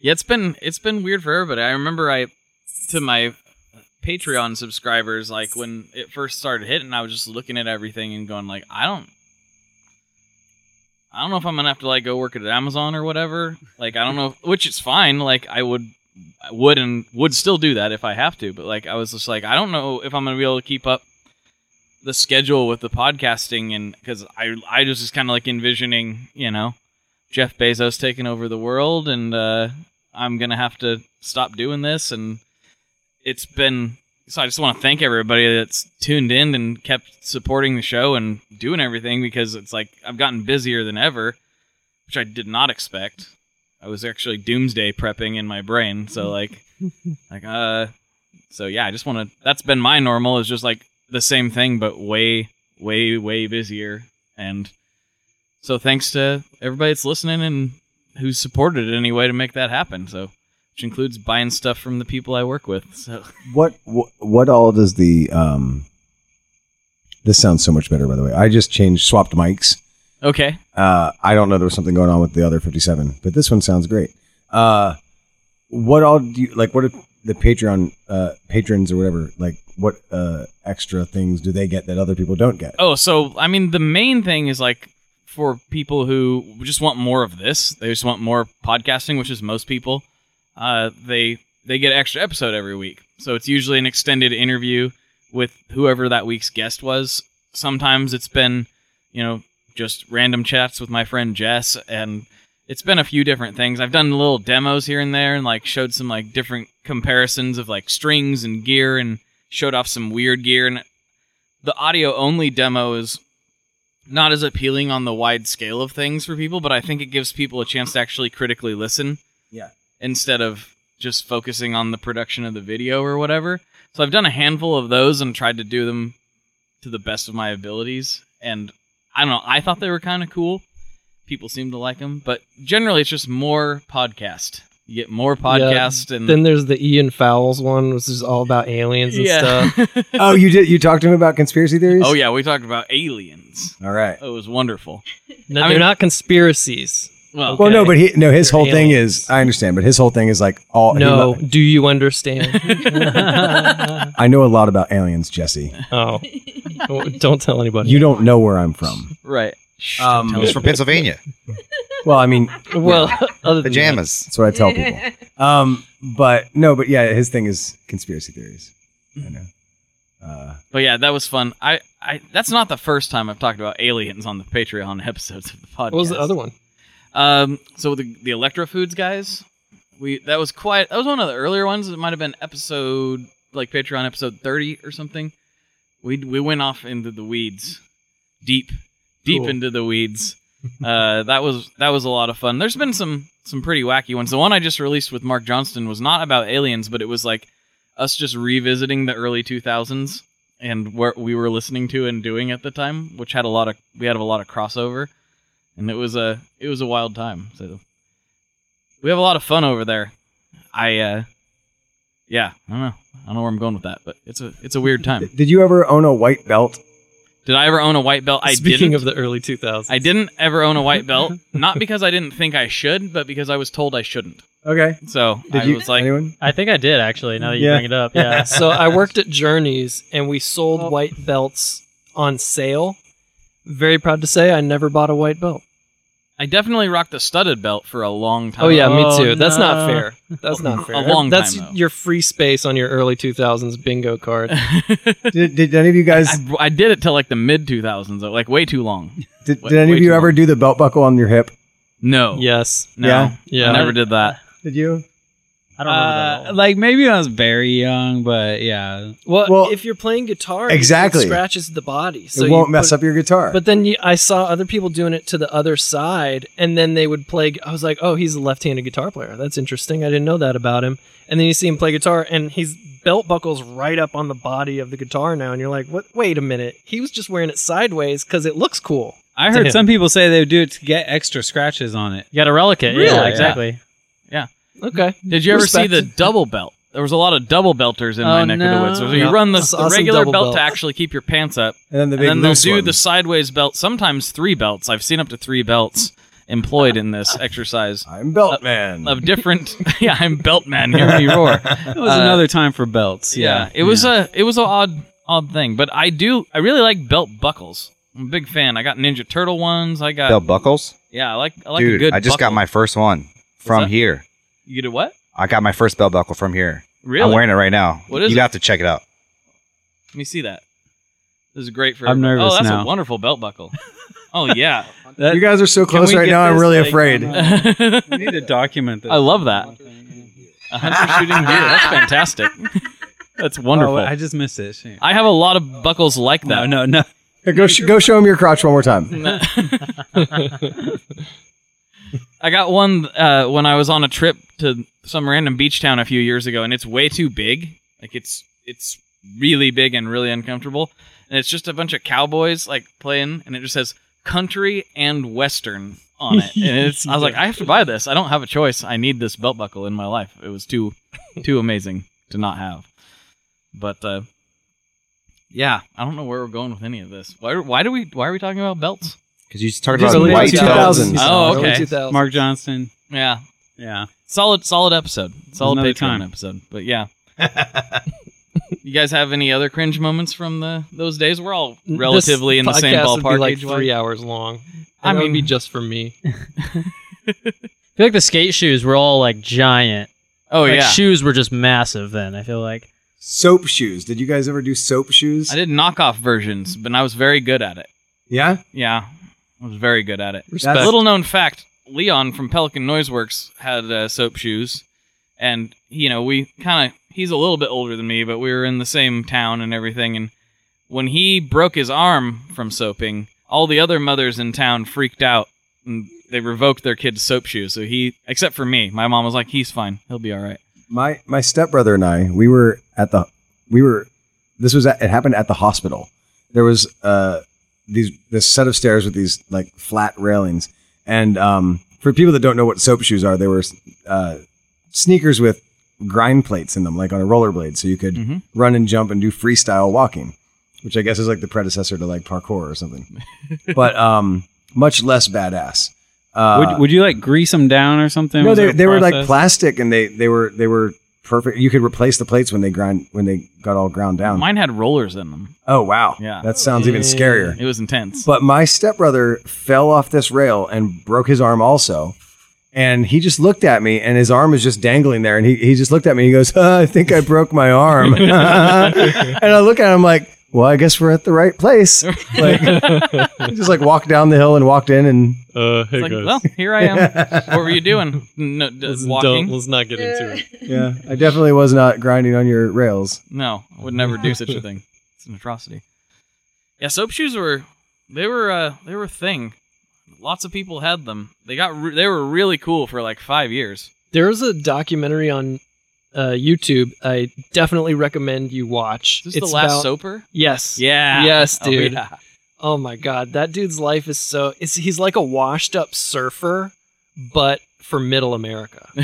[SPEAKER 2] Yeah, it's been it's been weird for everybody. I remember I to my Patreon subscribers, like when it first started hitting, I was just looking at everything and going like, I don't I don't know if I'm gonna have to like go work at Amazon or whatever. Like I don't know which is fine. Like I would I would and would still do that if I have to, but like I was just like, I don't know if I'm gonna be able to keep up the schedule with the podcasting and because I I was just kind of like envisioning, you know, Jeff Bezos taking over the world, and uh, I'm gonna have to stop doing this. And it's been so. I just want to thank everybody that's tuned in and kept supporting the show and doing everything because it's like I've gotten busier than ever, which I did not expect. I was actually doomsday prepping in my brain, so like, like uh, so yeah. I just want to. That's been my normal is just like the same thing, but way, way, way busier and. So thanks to everybody that's listening and who's supported it anyway to make that happen. So, which includes buying stuff from the people I work with. So
[SPEAKER 3] What what, what all does the um? This sounds so much better, by the way. I just changed, swapped mics.
[SPEAKER 2] okay,
[SPEAKER 3] Uh, I don't know there was something going on with the other 57, but this one sounds great. Uh, what all do you like? What are the Patreon uh, patrons or whatever? Like, what uh, extra things do they get that other people don't get?
[SPEAKER 2] Oh, so I mean, the main thing is like for people who just want more of this. They just want more podcasting, which is most people. Uh, they they get an extra episode every week. So it's usually an extended interview with whoever that week's guest was. Sometimes it's been, you know, just random chats with my friend Jess, and it's been a few different things. I've done little demos here and there, and like showed some like different comparisons of like strings and gear, and showed off some weird gear. And the audio only demo is not as appealing on the wide scale of things for people, but I think it gives people a chance to actually critically listen.
[SPEAKER 3] Yeah.
[SPEAKER 2] Instead of just focusing on the production of the video or whatever. So I've done a handful of those and tried to do them to the best of my abilities. And I don't know, I thought they were kind of cool. People seem to like them, but generally it's just more podcast. You get more podcast and
[SPEAKER 4] Then there's the Ian Fowles one, which is all about aliens and stuff.
[SPEAKER 3] oh, you did. You talked to him about conspiracy theories.
[SPEAKER 2] oh yeah, we talked about aliens.
[SPEAKER 3] All right.
[SPEAKER 2] It was wonderful.
[SPEAKER 4] No,
[SPEAKER 2] I
[SPEAKER 4] they're
[SPEAKER 2] mean-
[SPEAKER 4] not conspiracies.
[SPEAKER 2] Well,
[SPEAKER 3] Well, no, but he no. His
[SPEAKER 4] They're
[SPEAKER 3] whole thing
[SPEAKER 4] aliens.
[SPEAKER 3] is I understand, but his whole thing is like all.
[SPEAKER 4] No,
[SPEAKER 3] lo-
[SPEAKER 4] do you understand?
[SPEAKER 3] I know a lot about aliens, Jesse.
[SPEAKER 4] oh, don't tell anybody.
[SPEAKER 3] You don't know where I'm from.
[SPEAKER 2] right. Shh,
[SPEAKER 3] Um,
[SPEAKER 6] He's from Pennsylvania.
[SPEAKER 3] Well, I mean,
[SPEAKER 4] well, other than
[SPEAKER 6] Pajamas.
[SPEAKER 3] that's what I tell people. Um, but no, but yeah, his thing is conspiracy theories. I know. Uh,
[SPEAKER 2] But yeah, that was fun. I, I that's not the first time I've talked about aliens on the Patreon episodes of the podcast.
[SPEAKER 4] What was the other one?
[SPEAKER 2] Um, so the the Electro Foods guys, we that was quite that was one of the earlier ones. It might have been episode like Patreon episode thirty or something. We we went off into the weeds, deep, deep
[SPEAKER 4] Cool.
[SPEAKER 2] into the weeds. uh, that was that was a lot of fun. There's been some some pretty wacky ones. The one I just released with Mark Johnston was not about aliens, but it was like us just revisiting the early 2000s and what we were listening to and doing at the time, which had a lot of we had a lot of crossover, and it was a it was a wild time. So we have a lot of fun over there. I uh, yeah, I don't know, I don't know where I'm going with that, but it's a it's a weird time.
[SPEAKER 3] did you ever own a white belt?
[SPEAKER 2] Did I ever own a white belt? I
[SPEAKER 4] Speaking
[SPEAKER 2] didn't.
[SPEAKER 4] of the early 2000s,
[SPEAKER 2] I didn't ever own a white belt, not because I didn't think I should, but because I was told I shouldn't.
[SPEAKER 3] Okay.
[SPEAKER 2] So
[SPEAKER 3] Did
[SPEAKER 2] I
[SPEAKER 3] you?
[SPEAKER 2] was like,
[SPEAKER 3] anyone?
[SPEAKER 8] I think I did actually. Now that you
[SPEAKER 3] Yeah.
[SPEAKER 8] bring it up, yeah.
[SPEAKER 4] so I worked at Journeys and we sold white belts on sale. Very proud to say I never bought a white belt.
[SPEAKER 2] I definitely rocked a studded belt for a long time.
[SPEAKER 4] Oh yeah, me
[SPEAKER 8] Oh,
[SPEAKER 4] too. That's not fair. That's not fair.
[SPEAKER 2] A long
[SPEAKER 4] That's
[SPEAKER 2] time, though.
[SPEAKER 4] your free space on your early 2000s bingo card.
[SPEAKER 3] Did, did any of you guys?
[SPEAKER 2] I, I did it till like the mid 2000s, like way too long.
[SPEAKER 3] Did,
[SPEAKER 2] way-
[SPEAKER 3] did any
[SPEAKER 2] way
[SPEAKER 3] of you
[SPEAKER 2] too
[SPEAKER 3] ever
[SPEAKER 2] long.
[SPEAKER 3] do the belt buckle on your hip?
[SPEAKER 2] No.
[SPEAKER 4] yes.
[SPEAKER 2] No.
[SPEAKER 3] Yeah?
[SPEAKER 4] Yeah.
[SPEAKER 2] I never did that.
[SPEAKER 3] Did you?
[SPEAKER 8] I don't remember that.
[SPEAKER 5] Uh, like maybe when I was very young, but yeah.
[SPEAKER 4] Well,
[SPEAKER 3] Well,
[SPEAKER 4] if you're playing guitar,
[SPEAKER 3] exactly.
[SPEAKER 4] it scratches the body, so
[SPEAKER 3] it won't mess
[SPEAKER 4] put-
[SPEAKER 3] up your guitar.
[SPEAKER 4] But then you, I saw other people doing it to the other side, and then they would play. I was like, "Oh, he's a left-handed guitar player. That's interesting. I didn't know that about him." And then you see him play guitar, and his belt buckles right up on the body of the guitar now, and you're like, "What? Wait a minute. He was just wearing it sideways because it looks cool."
[SPEAKER 5] I heard
[SPEAKER 4] him.
[SPEAKER 5] some people say they would do it to get extra scratches on it.
[SPEAKER 8] you got a relic it.
[SPEAKER 4] Really?
[SPEAKER 8] Yeah,
[SPEAKER 4] Yeah.
[SPEAKER 8] exactly.
[SPEAKER 4] Okay.
[SPEAKER 2] Did you ever see the double belt? There was a lot of double belters in my
[SPEAKER 8] Oh,
[SPEAKER 2] neck of the woods. So
[SPEAKER 8] no.
[SPEAKER 2] you
[SPEAKER 4] Yeah.
[SPEAKER 2] run the, the regular belt,
[SPEAKER 4] belt.
[SPEAKER 2] to actually keep your pants up,
[SPEAKER 3] and then the
[SPEAKER 2] and then they'll do
[SPEAKER 3] one.
[SPEAKER 2] the sideways belt. Sometimes three belts. I've seen up to three belts employed in this exercise
[SPEAKER 3] I'm belt man.
[SPEAKER 2] of different. yeah, I'm belt man. Hear me roar.
[SPEAKER 5] It was
[SPEAKER 2] Uh,
[SPEAKER 5] another time for belts.
[SPEAKER 2] Yeah,
[SPEAKER 5] Yeah,
[SPEAKER 2] it was a it was an odd odd thing, but I do I really like belt buckles. I'm a big fan. I got Ninja Turtle ones. I got
[SPEAKER 6] Belt buckles,
[SPEAKER 2] yeah. I like I like a
[SPEAKER 6] dude.
[SPEAKER 2] good.
[SPEAKER 6] I just got my first one from here.
[SPEAKER 2] You get a what?
[SPEAKER 6] I got my first belt buckle from here.
[SPEAKER 2] Really?
[SPEAKER 6] I'm wearing it right now.
[SPEAKER 2] What is
[SPEAKER 6] you
[SPEAKER 2] it?
[SPEAKER 6] have to check it out.
[SPEAKER 2] Let me see that. This is great for.
[SPEAKER 5] I'm
[SPEAKER 2] everybody.
[SPEAKER 5] nervous
[SPEAKER 2] Oh, that's
[SPEAKER 5] now.
[SPEAKER 2] a wonderful belt buckle. oh yeah.
[SPEAKER 3] you guys are so close
[SPEAKER 5] we
[SPEAKER 3] right
[SPEAKER 5] get
[SPEAKER 3] now. I'm
[SPEAKER 5] this,
[SPEAKER 3] really
[SPEAKER 5] like,
[SPEAKER 3] afraid.
[SPEAKER 5] on, we need to document this.
[SPEAKER 2] I love that. A hunter shooting deer. That's fantastic. That's wonderful.
[SPEAKER 5] Oh,
[SPEAKER 2] I,
[SPEAKER 5] I just missed it. Shit.
[SPEAKER 2] have a lot of buckles like
[SPEAKER 5] No,
[SPEAKER 2] that.
[SPEAKER 5] no, no.
[SPEAKER 3] Here, go sh- go show him your crotch one more time.
[SPEAKER 2] I got one uh, when I was on a trip to some random beach town a few years ago, and it's way too big. Like it's it's really big and really uncomfortable, and it's just a bunch of cowboys like playing, and it just says country and western on it. And it's I was like, I have to buy this. I don't have a choice. I need this belt buckle in my life. It was too too amazing to not have. But uh, yeah, I don't know where we're going with any of this. Why why do we why are we talking about belts?
[SPEAKER 6] Because you talked about
[SPEAKER 3] early
[SPEAKER 6] white
[SPEAKER 3] 2000s.
[SPEAKER 6] belts.
[SPEAKER 2] Oh,
[SPEAKER 4] Early
[SPEAKER 2] okay.
[SPEAKER 4] 2000s.
[SPEAKER 5] Mark Johnston.
[SPEAKER 2] Yeah,
[SPEAKER 5] Yeah.
[SPEAKER 2] solid solid episode solid
[SPEAKER 5] Another
[SPEAKER 2] patreon
[SPEAKER 5] time.
[SPEAKER 2] episode but yeah you guys have any other cringe moments from the those days we're all relatively in the same
[SPEAKER 4] podcast would be
[SPEAKER 2] ballpark
[SPEAKER 4] like
[SPEAKER 2] age-wise.
[SPEAKER 4] three hours long.
[SPEAKER 2] I
[SPEAKER 4] I mean,
[SPEAKER 2] mean-
[SPEAKER 4] be just for me.
[SPEAKER 8] I feel like the skate shoes were all like giant.
[SPEAKER 2] oh
[SPEAKER 8] like,
[SPEAKER 2] yeah
[SPEAKER 8] shoes were just massive then. I feel like.
[SPEAKER 3] Soap shoes. Did you guys ever do soap shoes?
[SPEAKER 2] i did knockoff versions but i was very good at it
[SPEAKER 3] Yeah.
[SPEAKER 2] yeah i was very good at it.
[SPEAKER 3] Respect.
[SPEAKER 2] little known fact leon from pelican noiseworks had uh, soap shoes. And you know we kind of he's a little bit older than me but we were in the same town and everything. And when he broke his arm from soaping all the other mothers in town freaked out and they revoked their kids soap shoes. So he except for me my mom was like he's fine. He'll be all right.
[SPEAKER 3] My my stepbrother and I, we were at the we were this was at, it happened at the hospital. There was uh these this set of stairs with these like flat railings, and um for people that don't know what soap shoes are, they were uh sneakers with grind plates in them, like on a rollerblade, so you could
[SPEAKER 2] Mhm.
[SPEAKER 3] run and jump and do freestyle walking, which I guess is like the predecessor to like parkour or something, but um much less badass. Uh,
[SPEAKER 5] would, would you like grease them down or something?
[SPEAKER 3] no,
[SPEAKER 5] Was
[SPEAKER 3] they,
[SPEAKER 5] there
[SPEAKER 3] they were like plastic, and they they were they were perfect. You could replace the plates when they grind when they got all ground down.
[SPEAKER 2] mine had rollers in them
[SPEAKER 3] oh wow,
[SPEAKER 2] Yeah.
[SPEAKER 3] that sounds even scarier.
[SPEAKER 2] it was intense
[SPEAKER 3] But my stepbrother fell off this rail and broke his arm also. And he just looked at me, and his arm was just dangling there. And he, he just looked at me. He goes, "Uh, "I think I broke my arm." and I look at him like, "Well, I guess we're at the right place." Like, just like walked down the hill and walked in, and
[SPEAKER 4] Uh,
[SPEAKER 2] It's like, well here i am what were you doing no,
[SPEAKER 4] let's,
[SPEAKER 2] walking
[SPEAKER 4] don't, let's not get into it.
[SPEAKER 3] yeah, I definitely was not grinding on your rails.
[SPEAKER 2] No, I would never do such a thing. It's an atrocity. Yeah, soap shoes were they were uh they were a thing. Lots of people had them. They got re- they were really cool for like five years.
[SPEAKER 4] There was a documentary on uh, YouTube. I definitely recommend you watch.
[SPEAKER 2] Is this the last soaper?
[SPEAKER 4] Yes.
[SPEAKER 2] Yeah.
[SPEAKER 4] Yes,
[SPEAKER 2] Oh,
[SPEAKER 4] dude.
[SPEAKER 2] yeah.
[SPEAKER 4] Oh my god, that dude's life is so. It's, he's like a washed-up surfer, but for Middle America.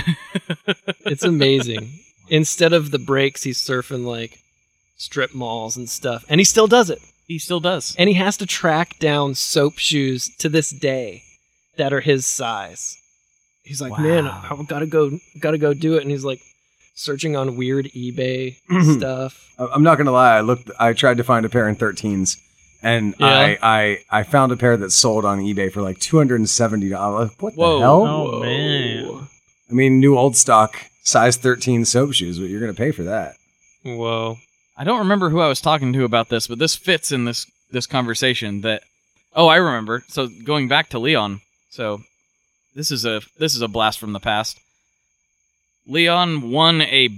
[SPEAKER 4] it's amazing. Instead of the breaks, he's surfing like strip malls and stuff, and he still does it.
[SPEAKER 2] He still does.
[SPEAKER 4] And he has to track down soap shoes to this day that are his size. He's like, man, I've gotta go, gotta go do it. And he's like searching on weird eBay mm-hmm. stuff.
[SPEAKER 3] I- I'm not gonna lie. I looked. I tried to find a pair in 13s, and
[SPEAKER 4] Yeah.
[SPEAKER 3] I, I I found a pair that sold on eBay for like 270 dollars. What
[SPEAKER 2] Whoa.
[SPEAKER 3] the hell?
[SPEAKER 8] Oh man.
[SPEAKER 3] I mean, new old stock size 13 soap shoes, but you're gonna pay for that.
[SPEAKER 4] Whoa.
[SPEAKER 2] I don't remember who I was talking to about this, but this fits in this this conversation that Oh, I remember. So going back to Leon. So this is a this is a blast from the past. Leon won a,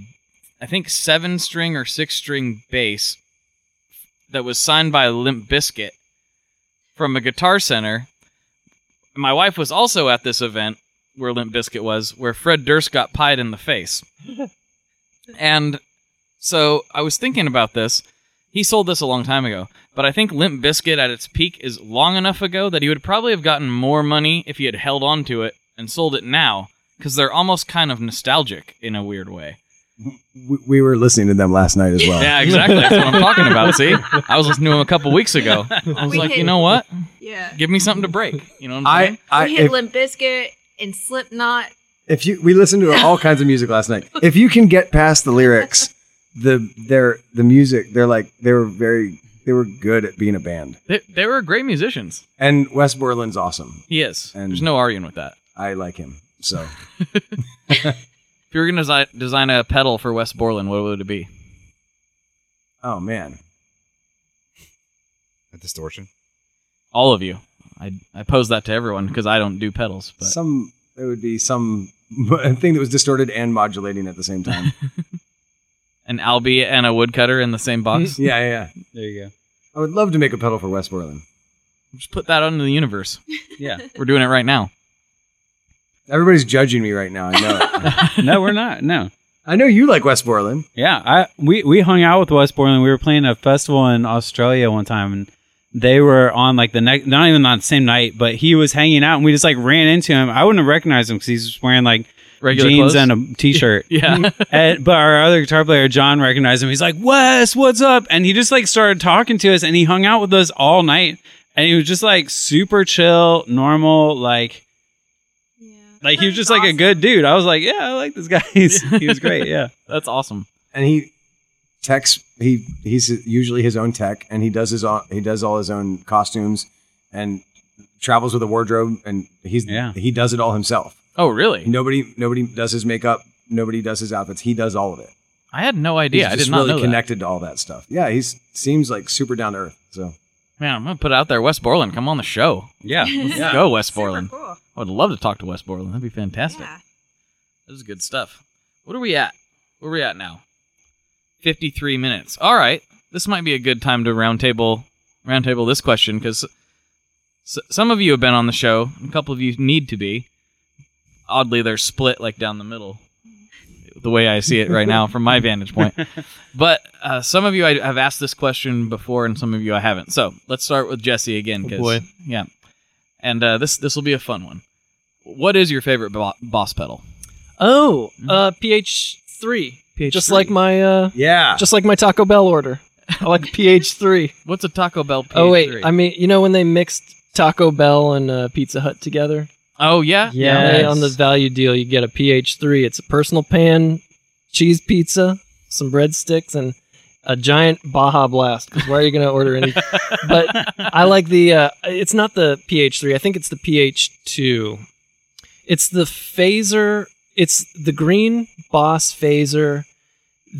[SPEAKER 2] I think seven string or six string bass that was signed by Limp Bizkit from a Guitar Center. My wife was also at this event where Limp Bizkit was, where Fred Durst got pied in the face. and so I was thinking about this. He sold this a long time ago, but I think Limp Bizkit at its peak is long enough ago that he would probably have gotten more money if he had held on to it and sold it now, because they're almost kind of nostalgic in a weird way.
[SPEAKER 3] We, we were listening to them last night as well.
[SPEAKER 2] Yeah, exactly. That's what I'm talking about. See, I was listening to them a couple weeks ago. I was
[SPEAKER 7] We
[SPEAKER 2] like,
[SPEAKER 7] hit-
[SPEAKER 2] you know what?
[SPEAKER 7] Yeah.
[SPEAKER 2] Give me something to break. You know what I'm
[SPEAKER 3] I,
[SPEAKER 2] saying?
[SPEAKER 3] I
[SPEAKER 7] we hit
[SPEAKER 3] if,
[SPEAKER 7] Limp Bizkit and Slipknot.
[SPEAKER 3] if you we listened to all kinds of music last night. If you can get past the lyrics, the their the music, they're like they were very they were good at being a band.
[SPEAKER 2] They, they were great musicians.
[SPEAKER 3] And Wes Borland's awesome.
[SPEAKER 2] He is.
[SPEAKER 3] And-
[SPEAKER 2] There's no arguing with that.
[SPEAKER 3] I like him. So
[SPEAKER 2] If you were going to desi- design a pedal for Wes Borland, what would it be?
[SPEAKER 3] oh man.
[SPEAKER 6] A distortion.
[SPEAKER 2] All of you. I I pose that to everyone because I don't do pedals. But
[SPEAKER 3] Some it would be some thing that was distorted and modulating at the same time.
[SPEAKER 2] an Albie and a woodcutter in the same box.
[SPEAKER 3] yeah, yeah, yeah.
[SPEAKER 5] There you go.
[SPEAKER 3] I would love to make a pedal for Wes Borland.
[SPEAKER 2] Just put that out into the universe.
[SPEAKER 5] Yeah.
[SPEAKER 2] We're doing it right now.
[SPEAKER 3] Everybody's judging me right now. I know it.
[SPEAKER 5] no, we're not. No.
[SPEAKER 3] I know you like Wes Borland.
[SPEAKER 5] Yeah, I we we hung out with Wes Borland. We were playing a festival in Australia one time, and they were on like the next, not even on the same night, but he was hanging out, and we just like ran into him. I wouldn't have recognized him because he's wearing like
[SPEAKER 2] Regular
[SPEAKER 5] jeans
[SPEAKER 2] clothes?
[SPEAKER 5] and a t-shirt.
[SPEAKER 2] Yeah.
[SPEAKER 5] and, but our other guitar player John recognized him. He's like, "Wes, what's up?" And he just like started talking to us, and he hung out with us all night. And he was just like super chill, normal, like
[SPEAKER 7] Yeah.
[SPEAKER 5] Like he was
[SPEAKER 7] That's
[SPEAKER 5] just like a good dude. I was like, yeah, I like this guy. He's, he was great. Yeah.
[SPEAKER 2] That's awesome.
[SPEAKER 3] and he techs he he's usually his own tech and he does his own he does all his own costumes and travels with a wardrobe and he's
[SPEAKER 5] Yeah.
[SPEAKER 3] he does it all himself
[SPEAKER 2] Oh, really?
[SPEAKER 3] nobody nobody does his makeup nobody does his outfits he does all of it
[SPEAKER 2] I had no idea.
[SPEAKER 3] he's
[SPEAKER 2] I did not
[SPEAKER 3] really
[SPEAKER 2] know that.
[SPEAKER 3] connected to all that stuff yeah he seems like super down to earth so
[SPEAKER 2] Man, I'm gonna put it out there. Wes Borland, come on the show.
[SPEAKER 5] Yeah.
[SPEAKER 2] Let's go, Wes
[SPEAKER 7] Super
[SPEAKER 2] Borland.
[SPEAKER 7] cool.
[SPEAKER 2] I would love to talk to Wes Borland. That'd be fantastic.
[SPEAKER 7] Yeah.
[SPEAKER 2] This is good stuff. What are we at? Where are we at now? 53 minutes. All right. This might be a good time to roundtable roundtable this question because s- some of you have been on the show. A couple of you need to be. Oddly, they're split like down the middle. The way I see it right now from my vantage point. But uh, some of you I have asked this question before, and some of you I haven't. So let's start with Jesse again.
[SPEAKER 8] Oh,
[SPEAKER 2] 'cause-
[SPEAKER 8] boy.
[SPEAKER 2] Yeah. And uh, this this will be a fun one. What is your favorite bo- boss pedal?
[SPEAKER 4] Oh, uh, PH three, just
[SPEAKER 2] PH3.
[SPEAKER 4] like my uh,
[SPEAKER 3] yeah
[SPEAKER 4] just like my Taco Bell order. I like PH three.
[SPEAKER 2] What's a Taco Bell? PH3?
[SPEAKER 4] Oh wait, I mean, you know when they mixed Taco Bell and uh, Pizza Hut together?
[SPEAKER 2] oh yeah,
[SPEAKER 8] Yeah.
[SPEAKER 4] They-
[SPEAKER 8] Yes.
[SPEAKER 4] on the value deal, you get a PH three. It's a personal pan, cheese pizza, some breadsticks, and a giant Baja Blast. Because where are you going to order any? but I like the. Uh, it's not the PH three. I think it's the PH two. It's the phaser. It's the green Boss phaser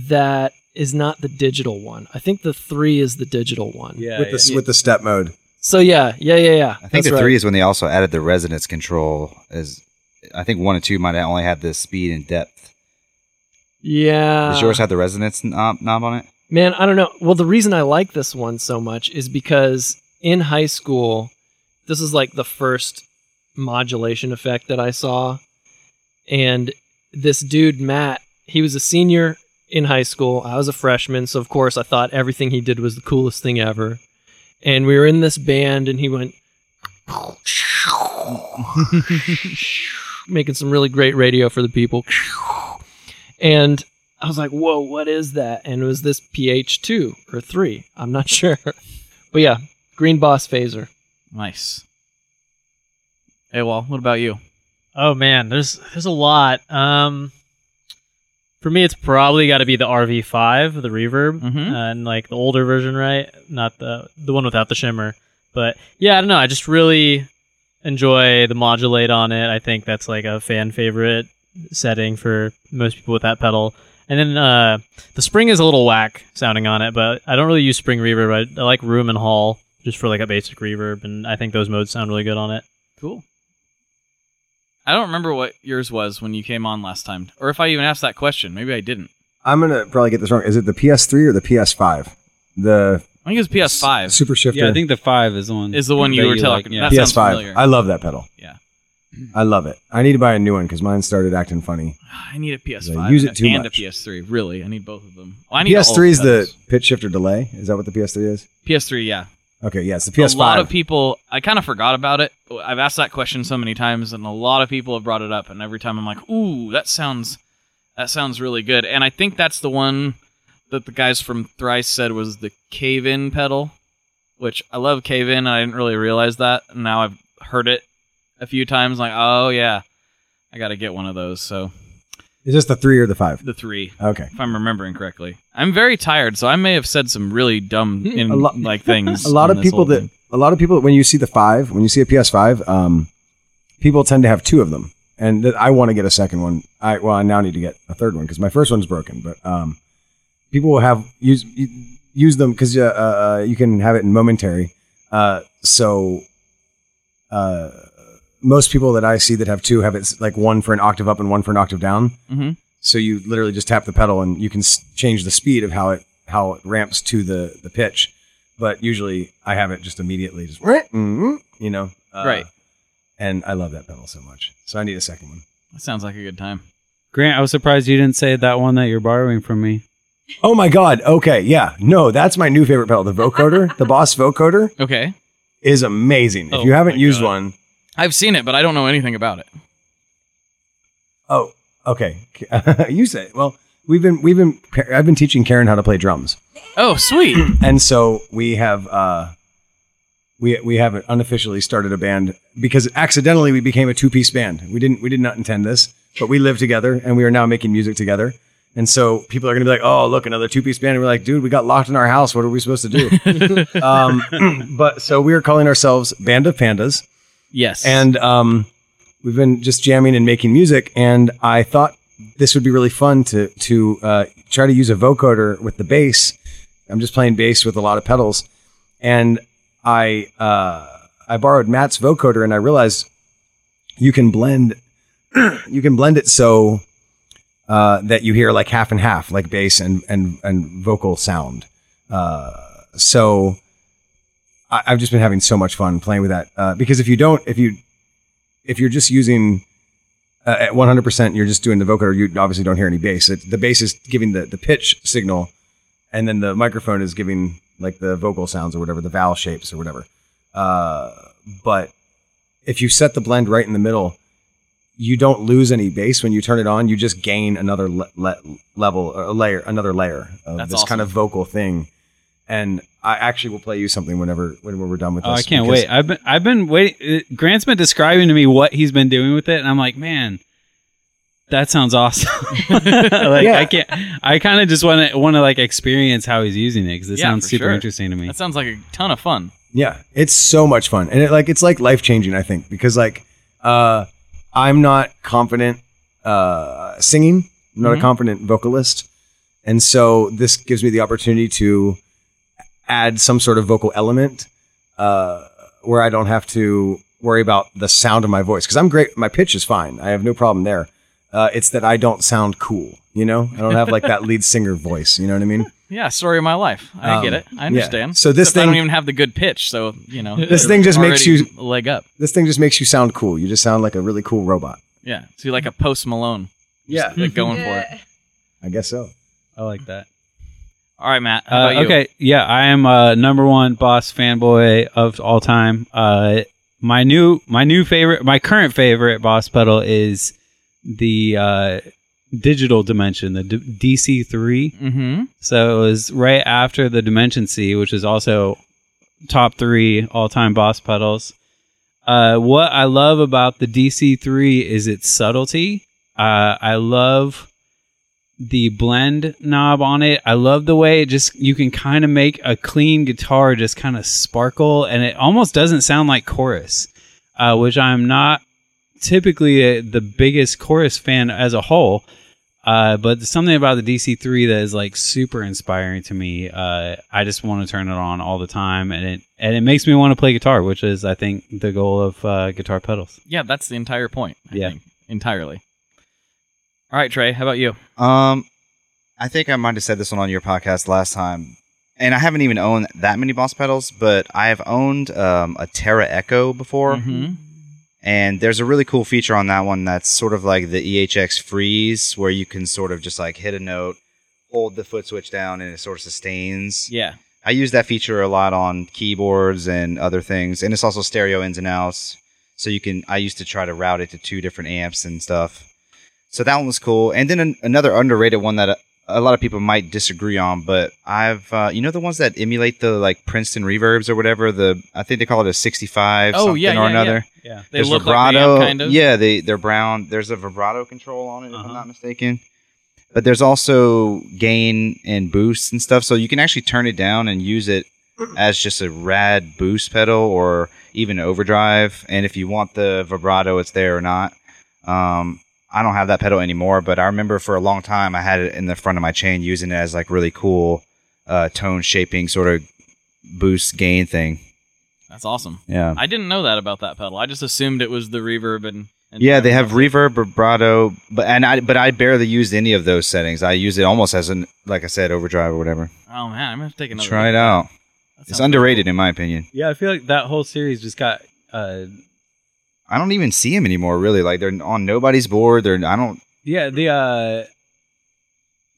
[SPEAKER 4] that is not the digital one. I think the three is the digital one.
[SPEAKER 5] Yeah.
[SPEAKER 3] with the with the step mode
[SPEAKER 4] So yeah, yeah, yeah, yeah.
[SPEAKER 6] I think
[SPEAKER 4] That's
[SPEAKER 6] the
[SPEAKER 4] right.
[SPEAKER 6] three is when they also added the resonance control. As I think one and two might have only had the speed and depth.
[SPEAKER 4] Yeah.
[SPEAKER 6] Does yours have the resonance knob, knob on it?
[SPEAKER 4] Man, I don't know. Well, the reason I like this one so much is because in high school, this is like the first modulation effect that I saw. And this dude, Matt, he was a senior in high school. I was a freshman. So, of course, I thought everything he did was the coolest thing ever. And we were in this band, and he went making some really great radio for the people. And I was like, whoa, what is that? And it was this PH2 or 3. I'm not sure. But yeah, Green Boss Phaser.
[SPEAKER 2] nice. Hey, Awol, what about you?
[SPEAKER 8] Oh man, there's there's a lot. Um, for me, it's probably got to be the RV5, the reverb,
[SPEAKER 2] Mhm.
[SPEAKER 8] and like the older version, right? Not the the one without the shimmer. But yeah, I don't know. I just really enjoy the modulate on it. I think that's like a fan favorite setting for most people with that pedal. And then uh, the spring is a little whack sounding on it, but I don't really use spring reverb. I, I like room and hall just for like a basic reverb, and I think those modes sound really good on it.
[SPEAKER 2] Cool. I don't remember what yours was when you came on last time, or if I even asked that question. Maybe I didn't.
[SPEAKER 3] I'm gonna probably get this wrong. Is it the PS3 or the PS5? The
[SPEAKER 2] I think it was PS5
[SPEAKER 3] Super Shifter.
[SPEAKER 5] Yeah, I think the five is the one.
[SPEAKER 2] is the one you
[SPEAKER 5] that
[SPEAKER 2] were
[SPEAKER 5] like,
[SPEAKER 2] talking.
[SPEAKER 5] yeah.
[SPEAKER 2] That sounds
[SPEAKER 3] PS5.
[SPEAKER 2] familiar.
[SPEAKER 3] I love that pedal.
[SPEAKER 2] Yeah.
[SPEAKER 3] I love it. I need to buy a new one because mine started acting funny.
[SPEAKER 2] I need a PS5.
[SPEAKER 3] use it too
[SPEAKER 2] and
[SPEAKER 3] much.
[SPEAKER 2] a PS3. Really, I need both of them. Well, I need
[SPEAKER 3] PS3 is the pitch shifter delay. Is that what the PS3 is?
[SPEAKER 2] PS3. Yeah.
[SPEAKER 3] Okay, yeah, it's the PS5.
[SPEAKER 2] A lot of people. I kind of forgot about it. I've asked that question so many times, and a lot of people have brought it up. And every time I'm like, "Ooh, that sounds, that sounds really good." And I think that's the one that the guys from Thrice said was the cave-in pedal, which I love cave-in. I didn't really realize that. And now I've heard it a few times. Like, oh yeah, I got to get one of those. So
[SPEAKER 3] is this the three or the five?
[SPEAKER 2] the three,
[SPEAKER 3] Okay.
[SPEAKER 2] if I'm remembering correctly. I'm very tired, so I may have said some really dumb in,
[SPEAKER 3] A lot-
[SPEAKER 2] like things.
[SPEAKER 3] A lot of people that
[SPEAKER 2] thing.
[SPEAKER 3] a lot of people when you see the five, when you see a PS5, um, people tend to have two of them, and th- I want to get a second one. I well, I now need to get a third one because my first one's broken. But um, people will have use use them because uh, uh, you can have it in momentary. Uh, so uh, most people that I see that have two have it like one for an octave up and one for an octave down.
[SPEAKER 2] Mhm.
[SPEAKER 3] So you literally just tap the pedal and you can s- change the speed of how it how it ramps to the the pitch. But usually I have it just immediately just mm, you know uh,
[SPEAKER 2] Right.
[SPEAKER 3] And I love that pedal so much. So I need a second one.
[SPEAKER 2] That sounds like a good time.
[SPEAKER 5] Grant, I was surprised you didn't say that one that you're borrowing from me.
[SPEAKER 3] Oh my god. Okay, yeah. No, that's my new favorite pedal. The vocoder, the Boss vocoder
[SPEAKER 2] Okay.
[SPEAKER 3] is amazing. If
[SPEAKER 2] Oh
[SPEAKER 3] you haven't
[SPEAKER 2] my
[SPEAKER 3] used
[SPEAKER 2] God.
[SPEAKER 3] one,
[SPEAKER 2] I've seen it, but I don't know anything about it.
[SPEAKER 3] oh, okay. you say. Well, we've been we've been I've been teaching Karen how to play drums.
[SPEAKER 2] Oh, sweet.
[SPEAKER 3] and so we have uh we we haven't unofficially started a band because accidentally we became a two piece band. We didn't we did not intend this, but we live together and we are now making music together. And so people are gonna be like, "Oh, look, another two piece band." And we're like, "Dude, we got locked in our house. What are we supposed to do?" um, but so we are calling ourselves Band of Pandas,
[SPEAKER 2] yes.
[SPEAKER 3] and um, we've been just jamming and making music. And I thought this would be really fun to to uh, try to use a vocoder with the bass. I'm just playing bass with a lot of pedals, and I uh, I borrowed Matt's vocoder, and I realized you can blend you can blend it so uh, that you hear like half and half, like bass and and and vocal sound. Uh, so I, I've just been having so much fun playing with that uh, because if you don't, if you if you're just using uh, at 100%, you're just doing the vocoder. You obviously don't hear any bass. It, the bass is giving the the pitch signal, and then the microphone is giving like the vocal sounds or whatever, the vowel shapes or whatever. Uh, but if you set the blend right in the middle, you don't lose any bass when you turn it on. You just gain another le- le- level, or a layer, another layer of
[SPEAKER 2] That's
[SPEAKER 3] this
[SPEAKER 2] awesome.
[SPEAKER 3] kind of vocal thing. And I actually will play you something whenever whenever we're done with
[SPEAKER 5] Oh,
[SPEAKER 3] this.
[SPEAKER 5] I can't wait. I've been I've been waiting. uh, Grant's been describing to me what he's been doing with it, and I'm like, man, that sounds awesome. like
[SPEAKER 3] Yeah.
[SPEAKER 5] I can't. I kind of just want to want to like experience how he's using it because it
[SPEAKER 2] Yeah,
[SPEAKER 5] sounds super
[SPEAKER 2] sure.
[SPEAKER 5] interesting to me.
[SPEAKER 2] that sounds like a ton of fun.
[SPEAKER 3] Yeah, it's so much fun, and it like it's like life changing. I think because like uh, I'm not confident uh, singing. I'm not
[SPEAKER 2] Mhm.
[SPEAKER 3] a confident vocalist, and so this gives me the opportunity to add some sort of vocal element uh, where I don't have to worry about the sound of my voice because I'm great. My pitch is fine. I have no problem there. Uh, it's that I don't sound cool. You know, I don't have like that lead singer voice. You know what I mean?
[SPEAKER 2] Yeah, story of my life. I
[SPEAKER 3] Um,
[SPEAKER 2] get it. I understand.
[SPEAKER 3] yeah. So this
[SPEAKER 2] Except I don't
[SPEAKER 3] thing-
[SPEAKER 2] even have the good pitch, so you know.
[SPEAKER 3] This thing just makes you-
[SPEAKER 2] leg up.
[SPEAKER 3] This thing just makes you sound cool. You just sound like a really cool robot.
[SPEAKER 2] Yeah, so you're like a Post Malone.
[SPEAKER 3] Yeah,
[SPEAKER 2] Like going for it.
[SPEAKER 3] I guess so.
[SPEAKER 5] I like that.
[SPEAKER 2] All right, Matt.
[SPEAKER 5] Uh, okay, yeah, I am uh, number one boss fanboy of all time. Uh, my new, my new favorite, my current favorite boss pedal is the uh, digital dimension, the D- DC3.
[SPEAKER 2] Mm-hmm.
[SPEAKER 5] So it was right after the Dimension C, which is also top three all time boss pedals. Uh, what I love about the DC3 is its subtlety. Uh, I love the blend knob on it. I love the way it just you can kind of make a clean guitar just kind of sparkle, and it almost doesn't sound like chorus, uh, which I'm not typically uh the biggest chorus fan as a whole. Uh, but something about the DC3 that is like super inspiring to me. Uh, I just want to turn it on all the time, and it and it makes me want to play guitar, which is I think the goal of uh, guitar pedals.
[SPEAKER 2] Yeah, that's the entire point. I
[SPEAKER 5] Yeah.
[SPEAKER 2] think, entirely. All right, Trey, how about you?
[SPEAKER 6] Um, I think I might have said this one on your podcast last time, and I haven't even owned that many Boss pedals, but I have owned um, a Tera Echo before,
[SPEAKER 2] Mhm.
[SPEAKER 6] and there's a really cool feature on that one that's sort of like the EHX freeze, where you can sort of just like hit a note, hold the foot switch down, and it sort of sustains.
[SPEAKER 2] Yeah.
[SPEAKER 6] I use that feature a lot on keyboards and other things, and it's also stereo ins and outs. So you can. I used to try to route it to two different amps and stuff. So that one was cool. And then an, another underrated one that a, a lot of people might disagree on, but I've uh, you know the ones that emulate the like Princeton reverbs or whatever. The I think they call it a sixty-five.
[SPEAKER 2] Oh,
[SPEAKER 6] something
[SPEAKER 2] yeah,
[SPEAKER 6] or
[SPEAKER 2] yeah, yeah.
[SPEAKER 6] another.
[SPEAKER 5] Yeah.
[SPEAKER 2] They
[SPEAKER 6] There's
[SPEAKER 2] look like
[SPEAKER 6] vibrato.
[SPEAKER 2] amp, kind of.
[SPEAKER 6] Yeah, they they're brown. There's a vibrato control on it, if
[SPEAKER 5] Uh-huh.
[SPEAKER 6] I'm not mistaken. But there's also gain and boost and stuff, so you can actually turn it down and use it as just a rad boost pedal or even overdrive. And if you want the vibrato, it's there or not. Um, I don't have that pedal anymore, but I remember for a long time I had it in the front of my chain using it as like really cool uh, tone shaping sort of boost gain thing.
[SPEAKER 2] That's awesome.
[SPEAKER 6] Yeah.
[SPEAKER 2] I didn't know that about that pedal. I just assumed it was the reverb and. and
[SPEAKER 6] Yeah, they have reverb, vibrato, but and I but I barely used any of those settings. I use it almost as an like I said, overdrive or whatever.
[SPEAKER 2] Oh man, I'm gonna have to take another.
[SPEAKER 6] Try it out.
[SPEAKER 2] that. That
[SPEAKER 6] It's
[SPEAKER 2] sounds
[SPEAKER 6] underrated in my opinion.
[SPEAKER 5] Yeah, I feel like that whole series just got. Uh,
[SPEAKER 6] I don't even see them anymore. Really, like they're on nobody's board. They're I don't.
[SPEAKER 5] yeah, the. Uh,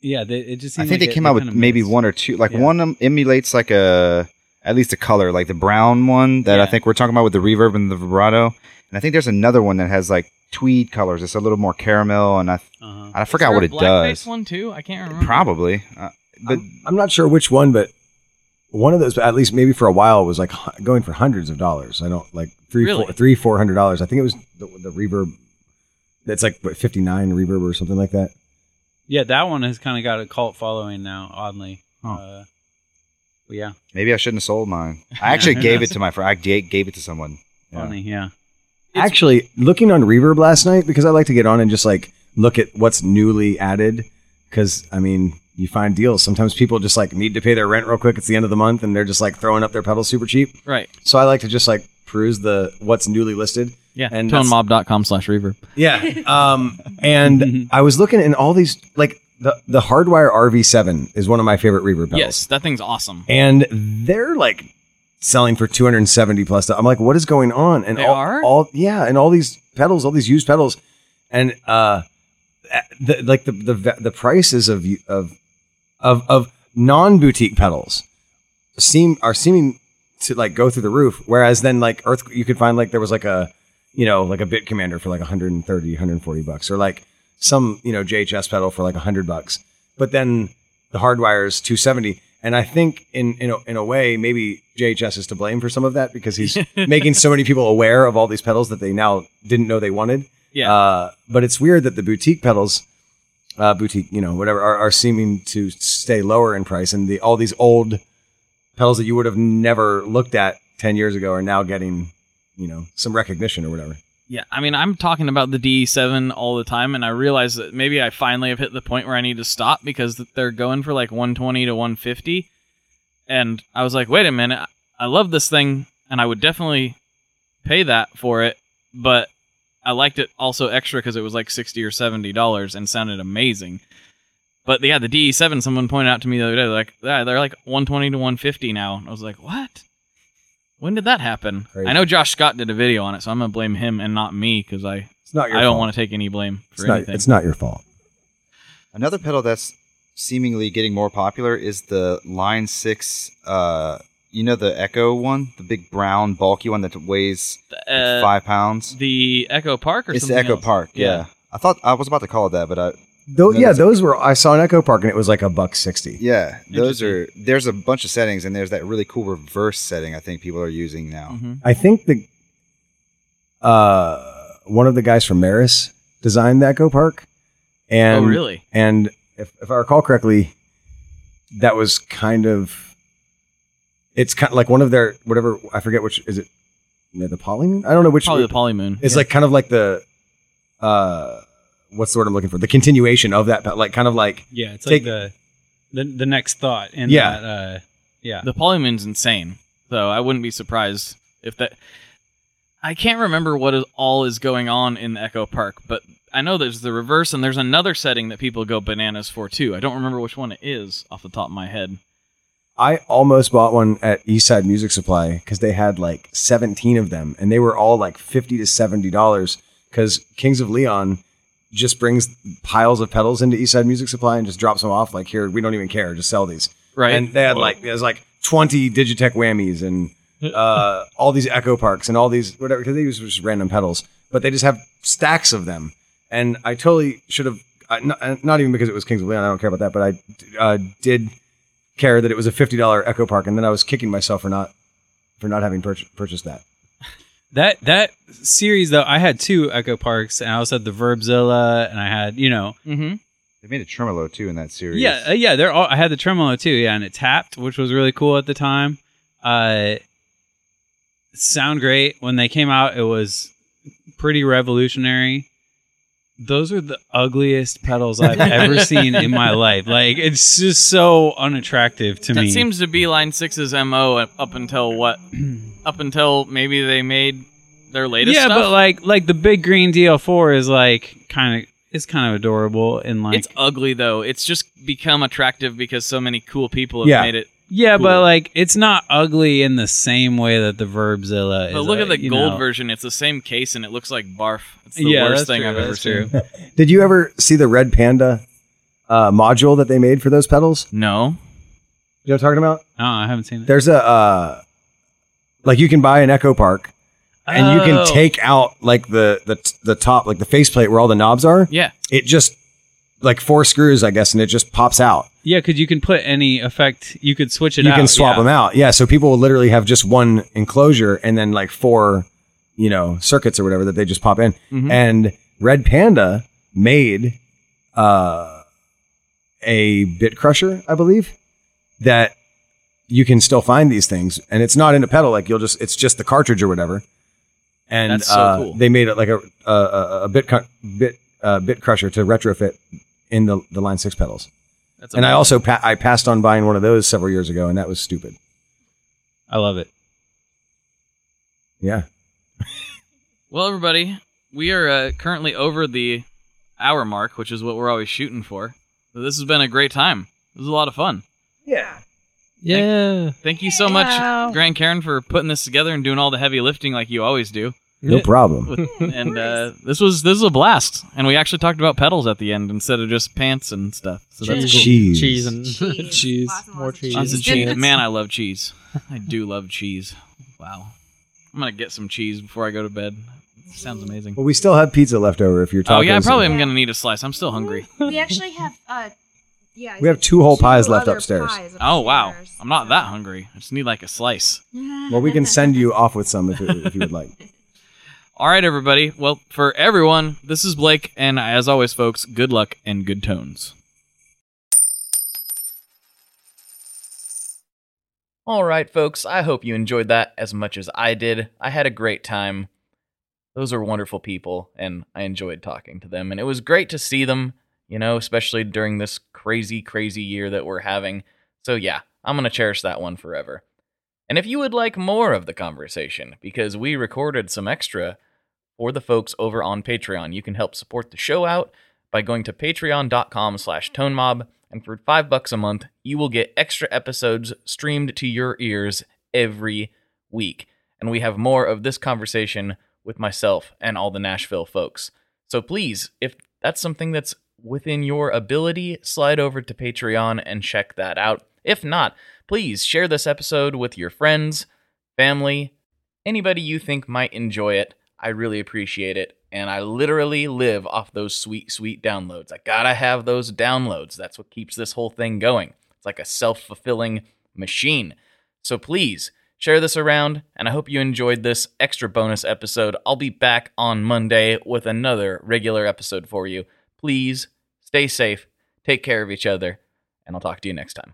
[SPEAKER 5] yeah, they, it just.
[SPEAKER 6] I think
[SPEAKER 5] like
[SPEAKER 6] they
[SPEAKER 5] it-
[SPEAKER 6] came out with maybe
[SPEAKER 5] missed.
[SPEAKER 6] one or two. Like
[SPEAKER 5] Yeah.
[SPEAKER 6] one emulates like a at least a color, like the brown one that I think we're talking about with the reverb and the vibrato. And I think there's another one that has like tweed colors. It's a little more caramel, and I
[SPEAKER 5] Uh-huh.
[SPEAKER 6] I
[SPEAKER 2] Is
[SPEAKER 6] forgot
[SPEAKER 2] there
[SPEAKER 6] what
[SPEAKER 2] a
[SPEAKER 6] it
[SPEAKER 2] blackface
[SPEAKER 6] does.
[SPEAKER 2] One too. I can't remember.
[SPEAKER 6] Probably, uh, but
[SPEAKER 3] I'm, I'm not sure which one, but one of those, at least maybe for a while, was like going for hundreds of dollars. I don't like three,
[SPEAKER 2] Really?
[SPEAKER 3] four, three, four hundred dollars. I think it was the, the reverb. That's like what, 59 reverb or something like that.
[SPEAKER 5] Yeah, that one has kind of got a cult following now. Oddly.
[SPEAKER 6] Huh.
[SPEAKER 5] Uh, but yeah,
[SPEAKER 6] maybe I shouldn't have sold mine. I actually gave it to my friend. I gave it to someone. Yeah.
[SPEAKER 5] funny. Yeah.
[SPEAKER 3] Actually, looking on Reverb last night because I like to get on and just like look at what's newly added. Because I mean, you find deals. Sometimes people just like need to pay their rent real quick. It's the end of the month, and they're just like throwing up their pedals super cheap.
[SPEAKER 2] Right.
[SPEAKER 3] So I like to just like peruse the what's newly listed.
[SPEAKER 2] Yeah.
[SPEAKER 3] And
[SPEAKER 2] Tonemob.com slash reverb.
[SPEAKER 3] Yeah. Um, and I was looking in all these like the the Hardwire RV7 is one of my favorite reverb pedals.
[SPEAKER 2] Yes, that thing's awesome.
[SPEAKER 3] And they're like selling for 270 plus. I'm like, what is going on? And
[SPEAKER 2] They
[SPEAKER 3] all,
[SPEAKER 2] are?
[SPEAKER 3] all yeah, and all these pedals, all these used pedals, and uh, the, like the the the prices of of of of non boutique pedals seem are seeming to like go through the roof. Whereas then like Earth, you could find like there was like a you know like a Bit Commander for like 130, 140 bucks, or like some you know JHS pedal for like 100 bucks. But then the hardwire is 270 and i think in in a, in a way maybe JHS is to blame for some of that because he's making so many people aware of all these pedals that they now didn't know they wanted
[SPEAKER 2] Yeah.
[SPEAKER 3] uh, but it's weird that the boutique pedals uh, boutique you know whatever are, are seeming to stay lower in price and the all these old pedals that you would have never looked at 10 years ago are now getting you know some recognition or whatever
[SPEAKER 2] Yeah, I mean, I'm talking about the DE7 all the time, and I realize that maybe I finally have hit the point where I need to stop because they're going for like 120 to 150. And I was like, wait a minute, I love this thing, and I would definitely pay that for it, but I liked it also extra because it was like 60 or 70 dollars and sounded amazing. But yeah, the DE7, someone pointed out to me the other day, like, yeah, they're like 120 to 150 now. I was like, what? When did that happen?
[SPEAKER 3] Crazy.
[SPEAKER 2] I know Josh Scott did a video on it, so I'm gonna blame him and not me because I
[SPEAKER 3] it's not your
[SPEAKER 2] I don't want to take any blame for
[SPEAKER 3] it's not,
[SPEAKER 2] anything.
[SPEAKER 3] it's not your fault
[SPEAKER 6] Another pedal that's seemingly getting more popular is the Line Six. Uh, you know the Echo one, the big brown bulky one that weighs like
[SPEAKER 2] Uh,
[SPEAKER 6] five pounds.
[SPEAKER 2] the Echo Park or something?
[SPEAKER 6] It's the Echo
[SPEAKER 2] else?
[SPEAKER 6] Park. Yeah. I thought I was about to call it that, but I
[SPEAKER 3] Though, yeah, those were. I saw an Echo Park and it was like a buck sixty.
[SPEAKER 6] yeah, those are. There's a bunch of settings, and there's that really cool reverse setting. I think people are using now.
[SPEAKER 2] Mhm.
[SPEAKER 3] I think the uh, one of the guys from Meris designed the Echo Park, and
[SPEAKER 2] oh really?
[SPEAKER 3] and if, if I recall correctly, that was kind of it's kind of like one of their whatever I forget which is it the Polymoon I don't know which
[SPEAKER 2] Probably the Polymoon.
[SPEAKER 3] it's like kind of like the uh what's the word I'm looking for? The continuation of that, like kind of like
[SPEAKER 5] Yeah, it's
[SPEAKER 3] Take-
[SPEAKER 5] like the, the the next thought. And
[SPEAKER 3] Yeah.
[SPEAKER 5] that, uh, yeah.
[SPEAKER 2] The Polymoon's insane. So I wouldn't be surprised if that. I can't remember what is, all is going on in the Echo Park, but I know there's the reverse and there's another setting that people go bananas for too. I don't remember which one it is off the top of my head.
[SPEAKER 3] I almost bought one at Eastside Music Supply because they had like 17 of them and they were all like 50 to 70 dollars because Kings of Leon just brings piles of pedals into Eastside Music Supply and just drops them off like here we don't even care just sell these.
[SPEAKER 2] Right.
[SPEAKER 3] and they had like there's like 20 Digitech whammies and uh, all these Echo Parks and all these whatever because they use just random pedals but they just have stacks of them. And I totally should have uh, not, not even because it was Kings of Leon I don't care about that but I uh, did care that it was a fifty dollar Echo Park, and then I was kicking myself for not for not having purch- purchased that.
[SPEAKER 5] That that series though, I had two Echo Parks, and I also had the Verbzilla, and I had you know,
[SPEAKER 2] Mm-hmm.
[SPEAKER 6] They made a tremolo too in that series.
[SPEAKER 5] yeah, uh, yeah. They're all. I had the tremolo too, yeah, and it tapped, which was really cool at the time. Uh, sound great when they came out. It was pretty revolutionary. Those are the ugliest pedals I've ever seen in my life. Like it's just so unattractive to
[SPEAKER 2] That
[SPEAKER 5] me.
[SPEAKER 2] That seems to be Line 6's MO up until what? up until maybe they made their latest
[SPEAKER 5] yeah,
[SPEAKER 2] stuff?
[SPEAKER 5] but like like the big green DL4 is like kind of it's kind of adorable and like
[SPEAKER 2] it's ugly though. It's just become attractive because so many cool people have
[SPEAKER 3] Yeah.
[SPEAKER 2] made it.
[SPEAKER 5] Yeah, but like it's not ugly in the same way that the Verbzilla is.
[SPEAKER 2] But look
[SPEAKER 5] uh,
[SPEAKER 2] at the gold
[SPEAKER 5] know.
[SPEAKER 2] version. It's the same case and it looks like barf. It's the
[SPEAKER 5] Yeah,
[SPEAKER 2] worst thing
[SPEAKER 5] true,
[SPEAKER 2] I've ever
[SPEAKER 5] that's
[SPEAKER 2] seen.
[SPEAKER 3] Did you ever see the Red Panda uh, module that they made for those pedals?
[SPEAKER 2] No.
[SPEAKER 3] You know what I'm talking about?
[SPEAKER 5] Oh, I haven't seen it.
[SPEAKER 3] There's a uh, like you can buy an Echo Park, and you
[SPEAKER 2] Oh.
[SPEAKER 3] can take out like the the the top like the faceplate where all the knobs are.
[SPEAKER 2] Yeah.
[SPEAKER 3] It just like four screws, I guess, and it just pops out.
[SPEAKER 5] Yeah, because you can put any effect. You could switch it.
[SPEAKER 3] you
[SPEAKER 5] out.
[SPEAKER 3] can swap
[SPEAKER 5] yeah.
[SPEAKER 3] them out. Yeah, so people will literally have just one enclosure and then like four, you know, circuits or whatever that they just pop in.
[SPEAKER 2] Mhm.
[SPEAKER 3] And Red Panda made uh, a bit crusher, I believe, that you can still find these things, and it's not in a pedal. Like you'll just, it's just the cartridge or whatever. And
[SPEAKER 2] so
[SPEAKER 3] uh,
[SPEAKER 2] cool.
[SPEAKER 3] they made it like a a, a, a bit bit uh, bit crusher to retrofit in the the Line Six pedals.
[SPEAKER 2] That's
[SPEAKER 3] And I also pa- I passed on buying one of those several years ago, and that was stupid.
[SPEAKER 5] I love it.
[SPEAKER 3] Yeah.
[SPEAKER 2] Well, everybody, we are uh, currently over the hour mark, which is what we're always shooting for. So this has been a great time. This was a lot of fun.
[SPEAKER 3] Yeah.
[SPEAKER 4] Yeah.
[SPEAKER 2] Thank you so much, Grant Karen, for putting this together and doing all the heavy lifting like you always do.
[SPEAKER 3] No problem.
[SPEAKER 2] and uh, this was this was a blast. And we actually talked about pedals at the end instead of just pants and stuff. So that's cool.
[SPEAKER 3] Cheese.
[SPEAKER 4] Cheese and
[SPEAKER 7] Cheese.
[SPEAKER 4] cheese.
[SPEAKER 7] Lots and
[SPEAKER 4] More
[SPEAKER 7] lots
[SPEAKER 4] cheese.
[SPEAKER 2] Lots of
[SPEAKER 7] Cheese.
[SPEAKER 2] cheese. Man, I love cheese. I do love cheese. Wow. I'm gonna get some cheese before I go to bed. Sounds amazing.
[SPEAKER 3] Well, we still have pizza left over if you're talking.
[SPEAKER 2] Oh
[SPEAKER 3] talking.
[SPEAKER 2] yeah, I probably am gonna need a slice. I'm still hungry.
[SPEAKER 7] We actually have uh yeah.
[SPEAKER 3] We have two whole pies left upstairs.
[SPEAKER 7] pies
[SPEAKER 2] Oh wow. I'm not that hungry. I just need like a slice.
[SPEAKER 3] Well, we can send you off with some if, if you would like.
[SPEAKER 2] All right, everybody. Well, for everyone, this is Blake, and as always, folks, good luck and good tones. All right, folks. I hope you enjoyed that as much as I did. I had a great time. Those are wonderful people, and I enjoyed talking to them. And it was great to see them, you know, especially during this crazy, crazy year that we're having. So, yeah, I'm going to cherish that one forever. And if you would like more of the conversation, because we recorded some extra for the folks over on Patreon, you can help support the show out by going to patreon.com slash tonemob. And for five bucks a month, you will get extra episodes streamed to your ears every week. And we have more of this conversation with myself and all the Nashville folks. So please, if that's something that's within your ability, slide over to Patreon and check that out. If not, please share this episode with your friends, family, anybody you think might enjoy it. I really appreciate it. And I literally live off those sweet, sweet downloads. I gotta have those downloads. That's what keeps this whole thing going. It's like a self fulfilling machine. So please share this around, and I hope you enjoyed this extra bonus episode. I'll be back on Monday with another regular episode for you. Please stay safe, take care of each other, and I'll talk to you next time.